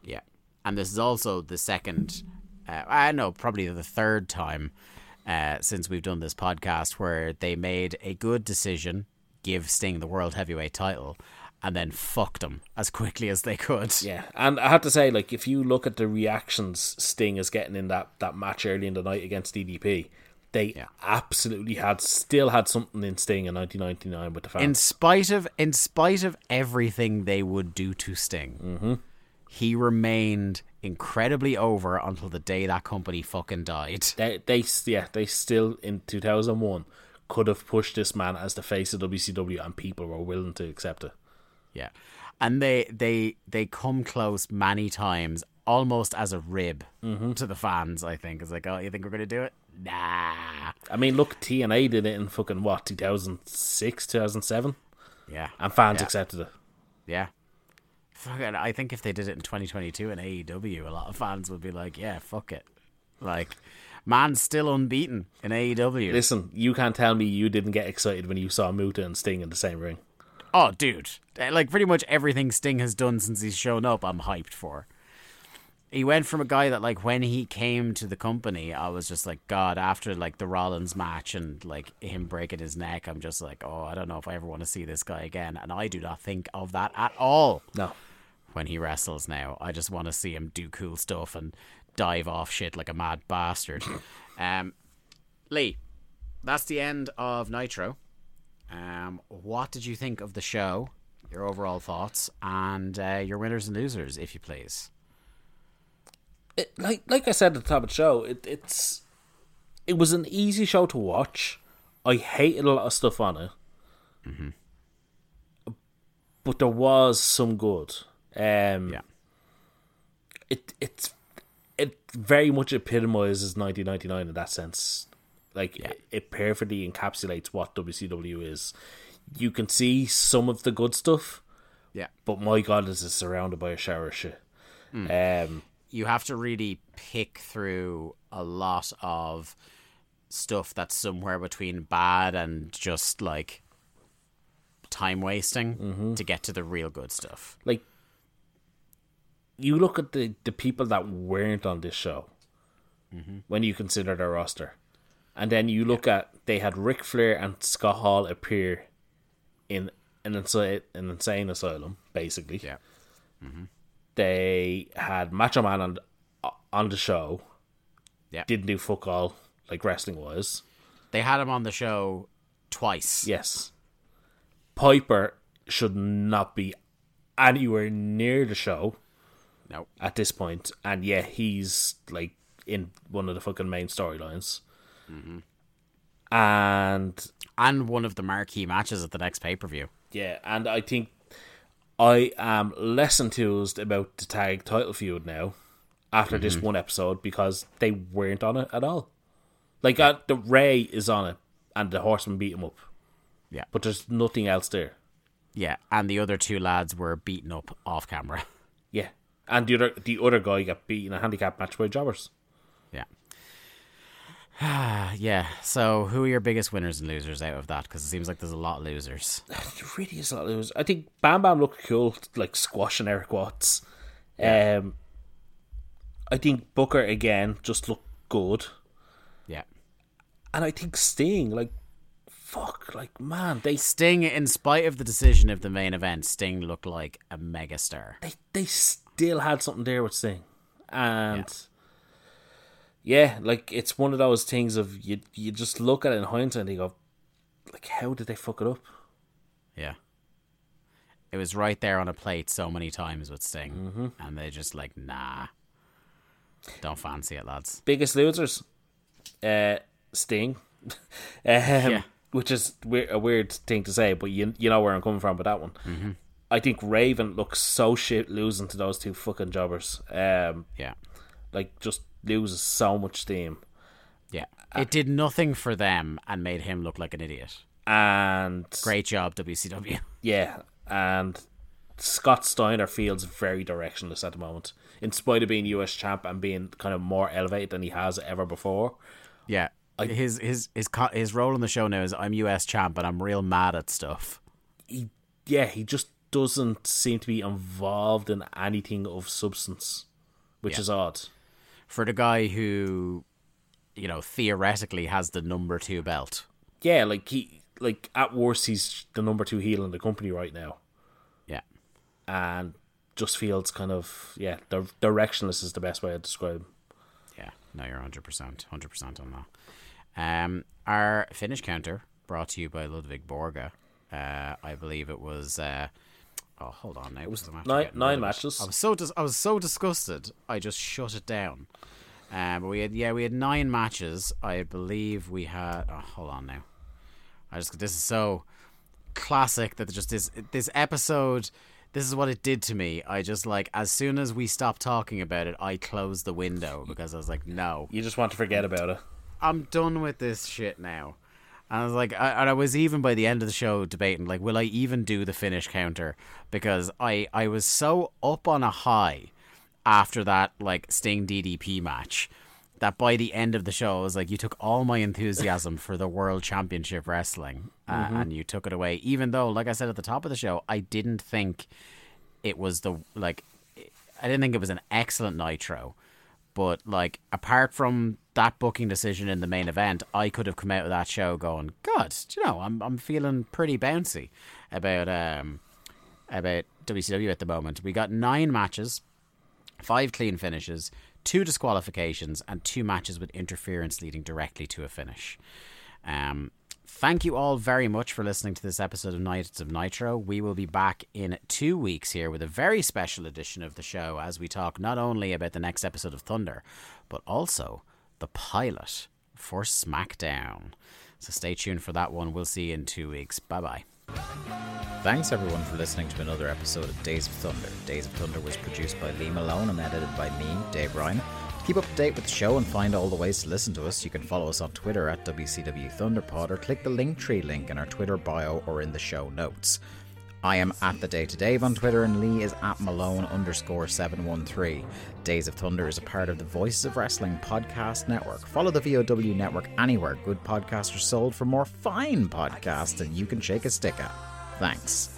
Yeah, and this is also the second. Uh, I know, probably the third time uh, since we've done this podcast where they made a good decision, give Sting the world heavyweight title, and then fucked him as quickly as they could. Yeah, and I have to say, like, if you look at the reactions Sting is getting in that, that match early in the night against DDP, they Yeah. absolutely had still had something in Sting in 1999 with the fans. in spite of in spite of everything they would do to Sting, he remained incredibly over until the day that company fucking died. they, they, yeah, they still in 2001 could have pushed this man as the face of WCW, and people were willing to accept it. Yeah, and they they they come close many times, almost as a rib mm-hmm. to the fans. I think it's like, oh, you think we're gonna do it? Nah. I mean, look, TNA did it in fucking what 2006, 2007, Yeah, and fans Yeah. accepted it. yeah. Fucking, I think if they did it in 2022 in AEW, a lot of fans would be like, yeah, fuck it. Like, man's still unbeaten in AEW. Listen, you can't tell me you didn't get excited when you saw Muta and Sting in the same ring. Oh, dude. Uh, Like, pretty much everything Sting has done since he's shown up, I'm hyped for. he went from a guy that like when he came to the company, I was just like, God, after like the Rollins match and like him breaking his neck, I'm just like, oh, I don't know if I ever want to see this guy again. And I do not think of that at all No. When he wrestles now. I just want to see him do cool stuff and dive off shit like a mad bastard. um, Lee, that's the end of Nitro. Um, what did you think of the show? Your overall thoughts and uh, your winners and losers, if you please. it, like like I said at the top of the show, it, it's it was an easy show to watch. I hated a lot of stuff on it, but there was some good. Um, Yeah. it it's it very much epitomizes 1999 in that sense. Like it, it perfectly encapsulates what WCW is. You can see some of the good stuff, Yeah. but my god, is it surrounded by a shower of shit. Um, you have to really pick through a lot of stuff that's somewhere between bad and just like time wasting to get to the real good stuff. like you look at the the people that weren't on this show mm-hmm. when you consider their roster, and then you look at they had Ric Flair and Scott Hall appear in an insane an insane asylum, basically. Yeah. Mm-hmm. They had Macho Man on on the show. Yeah. Didn't do fuck all like wrestling was. They had him on the show twice. Yes. Piper should not be anywhere near the show. No. at this point, and yeah, he's like in one of the fucking main storylines. And And one of the marquee matches at the next pay per view. yeah, and I think I am less enthused about the tag title feud now after this one episode because they weren't on it at all. Like uh, the Rey is on it, and the Horseman beat him up, Yeah. but there's nothing else there. Yeah. And the other two lads were beaten up off camera. Yeah, and the other the other guy got beat in a handicap match by jobbers. Yeah. yeah. So, who are your biggest winners and losers out of that? Because it seems like there's a lot of losers. There really is a lot of losers. I think Bam Bam looked cool, like squashing Erik Watts. Um, I think Booker again just looked good, Yeah. and I think Sting, like, fuck, like man, they Sting, in spite of the decision of the main event, Sting looked like a megastar. they they still had something there with Sting, and yeah. like it's one of those things of you you just look at it in hindsight and you go, like, how did they fuck it up? Yeah. It was right there on a plate so many times with Sting. And they're just like, nah. Don't fancy it, lads. biggest losers, uh, Sting, um, which is a weird thing to say, but you you know where I'm coming from with that one. Mm-hmm. I think Raven looks so shit losing to those two fucking jobbers. Um, Yeah. like just loses so much steam, Yeah. It did nothing for them and made him look like an idiot. and Great job, WCW. yeah, and Scott Steiner feels very directionless at the moment, in spite of being US champ and being kind of more elevated than he has ever before. Yeah. his his his his role in the show now is I'm US champ and I'm real mad at stuff. he yeah, he just doesn't seem to be involved in anything of substance, which Yeah. is odd. For the guy who, you know, theoretically has the number two belt. Yeah, like he like at worst he's the number two heel in the company right now, Yeah. and just feels kind of yeah, the directionless is the best way to describe. Him. Yeah, no, you're hundred percent, hundred percent on that. Um, our finish counter brought to you by Ludvig Borga. Uh, I believe it was. Uh, oh, hold on now. It was nine- nine matches. I was so dis- I was so disgusted. I just shut it down. Um, but we had yeah we had nine matches. I believe we had. Oh, hold on now. I just this is so classic that just this this episode. This is what it did to me. I just like as soon as we stopped talking about it, I closed the window because I was like, no, You just want to forget about it. I'm done with this shit now. And I was like, I, and I was even by the end of the show debating, like, will I even do the finish counter? Because I, I was so up on a high after that, like, Sting DDP match that by the end of the show, I was like, you took all my enthusiasm for the World Championship Wrestling uh, and you took it away. Even though, like I said at the top of the show, I didn't think it was the, like, I didn't think it was an excellent Nitro, but like apart from that booking decision in the main event, I could have come out of that show going, God, you know, I'm I'm feeling pretty bouncy about um about WCW at the moment. We got nine matches, five clean finishes, two disqualifications, and two matches with interference leading directly to a finish. Um, thank you all very much for listening to this episode of Nights of Nitro. We will be back in two weeks here with a very special edition of the show as we talk not only about the next episode of Thunder, but also the pilot for SmackDown. So stay tuned for that one. We'll see you in two weeks. Bye bye. Thanks everyone for listening to another episode of Days of Thunder. Days of Thunder was produced by Lee Malone and edited by me, Dave Ryan. Keep up to date with the show and find all the ways to listen to us, you can follow us on Twitter at WCW Thunderpod or click the Linktree link in our Twitter bio or in the show notes. I am at the Day to Dave on Twitter, and Lee is at Malone underscore seven one three. Days of Thunder is a part of the Voices of Wrestling podcast network. Follow the VOW network anywhere good podcasts are sold for more fine podcasts than you can shake a stick at. Thanks.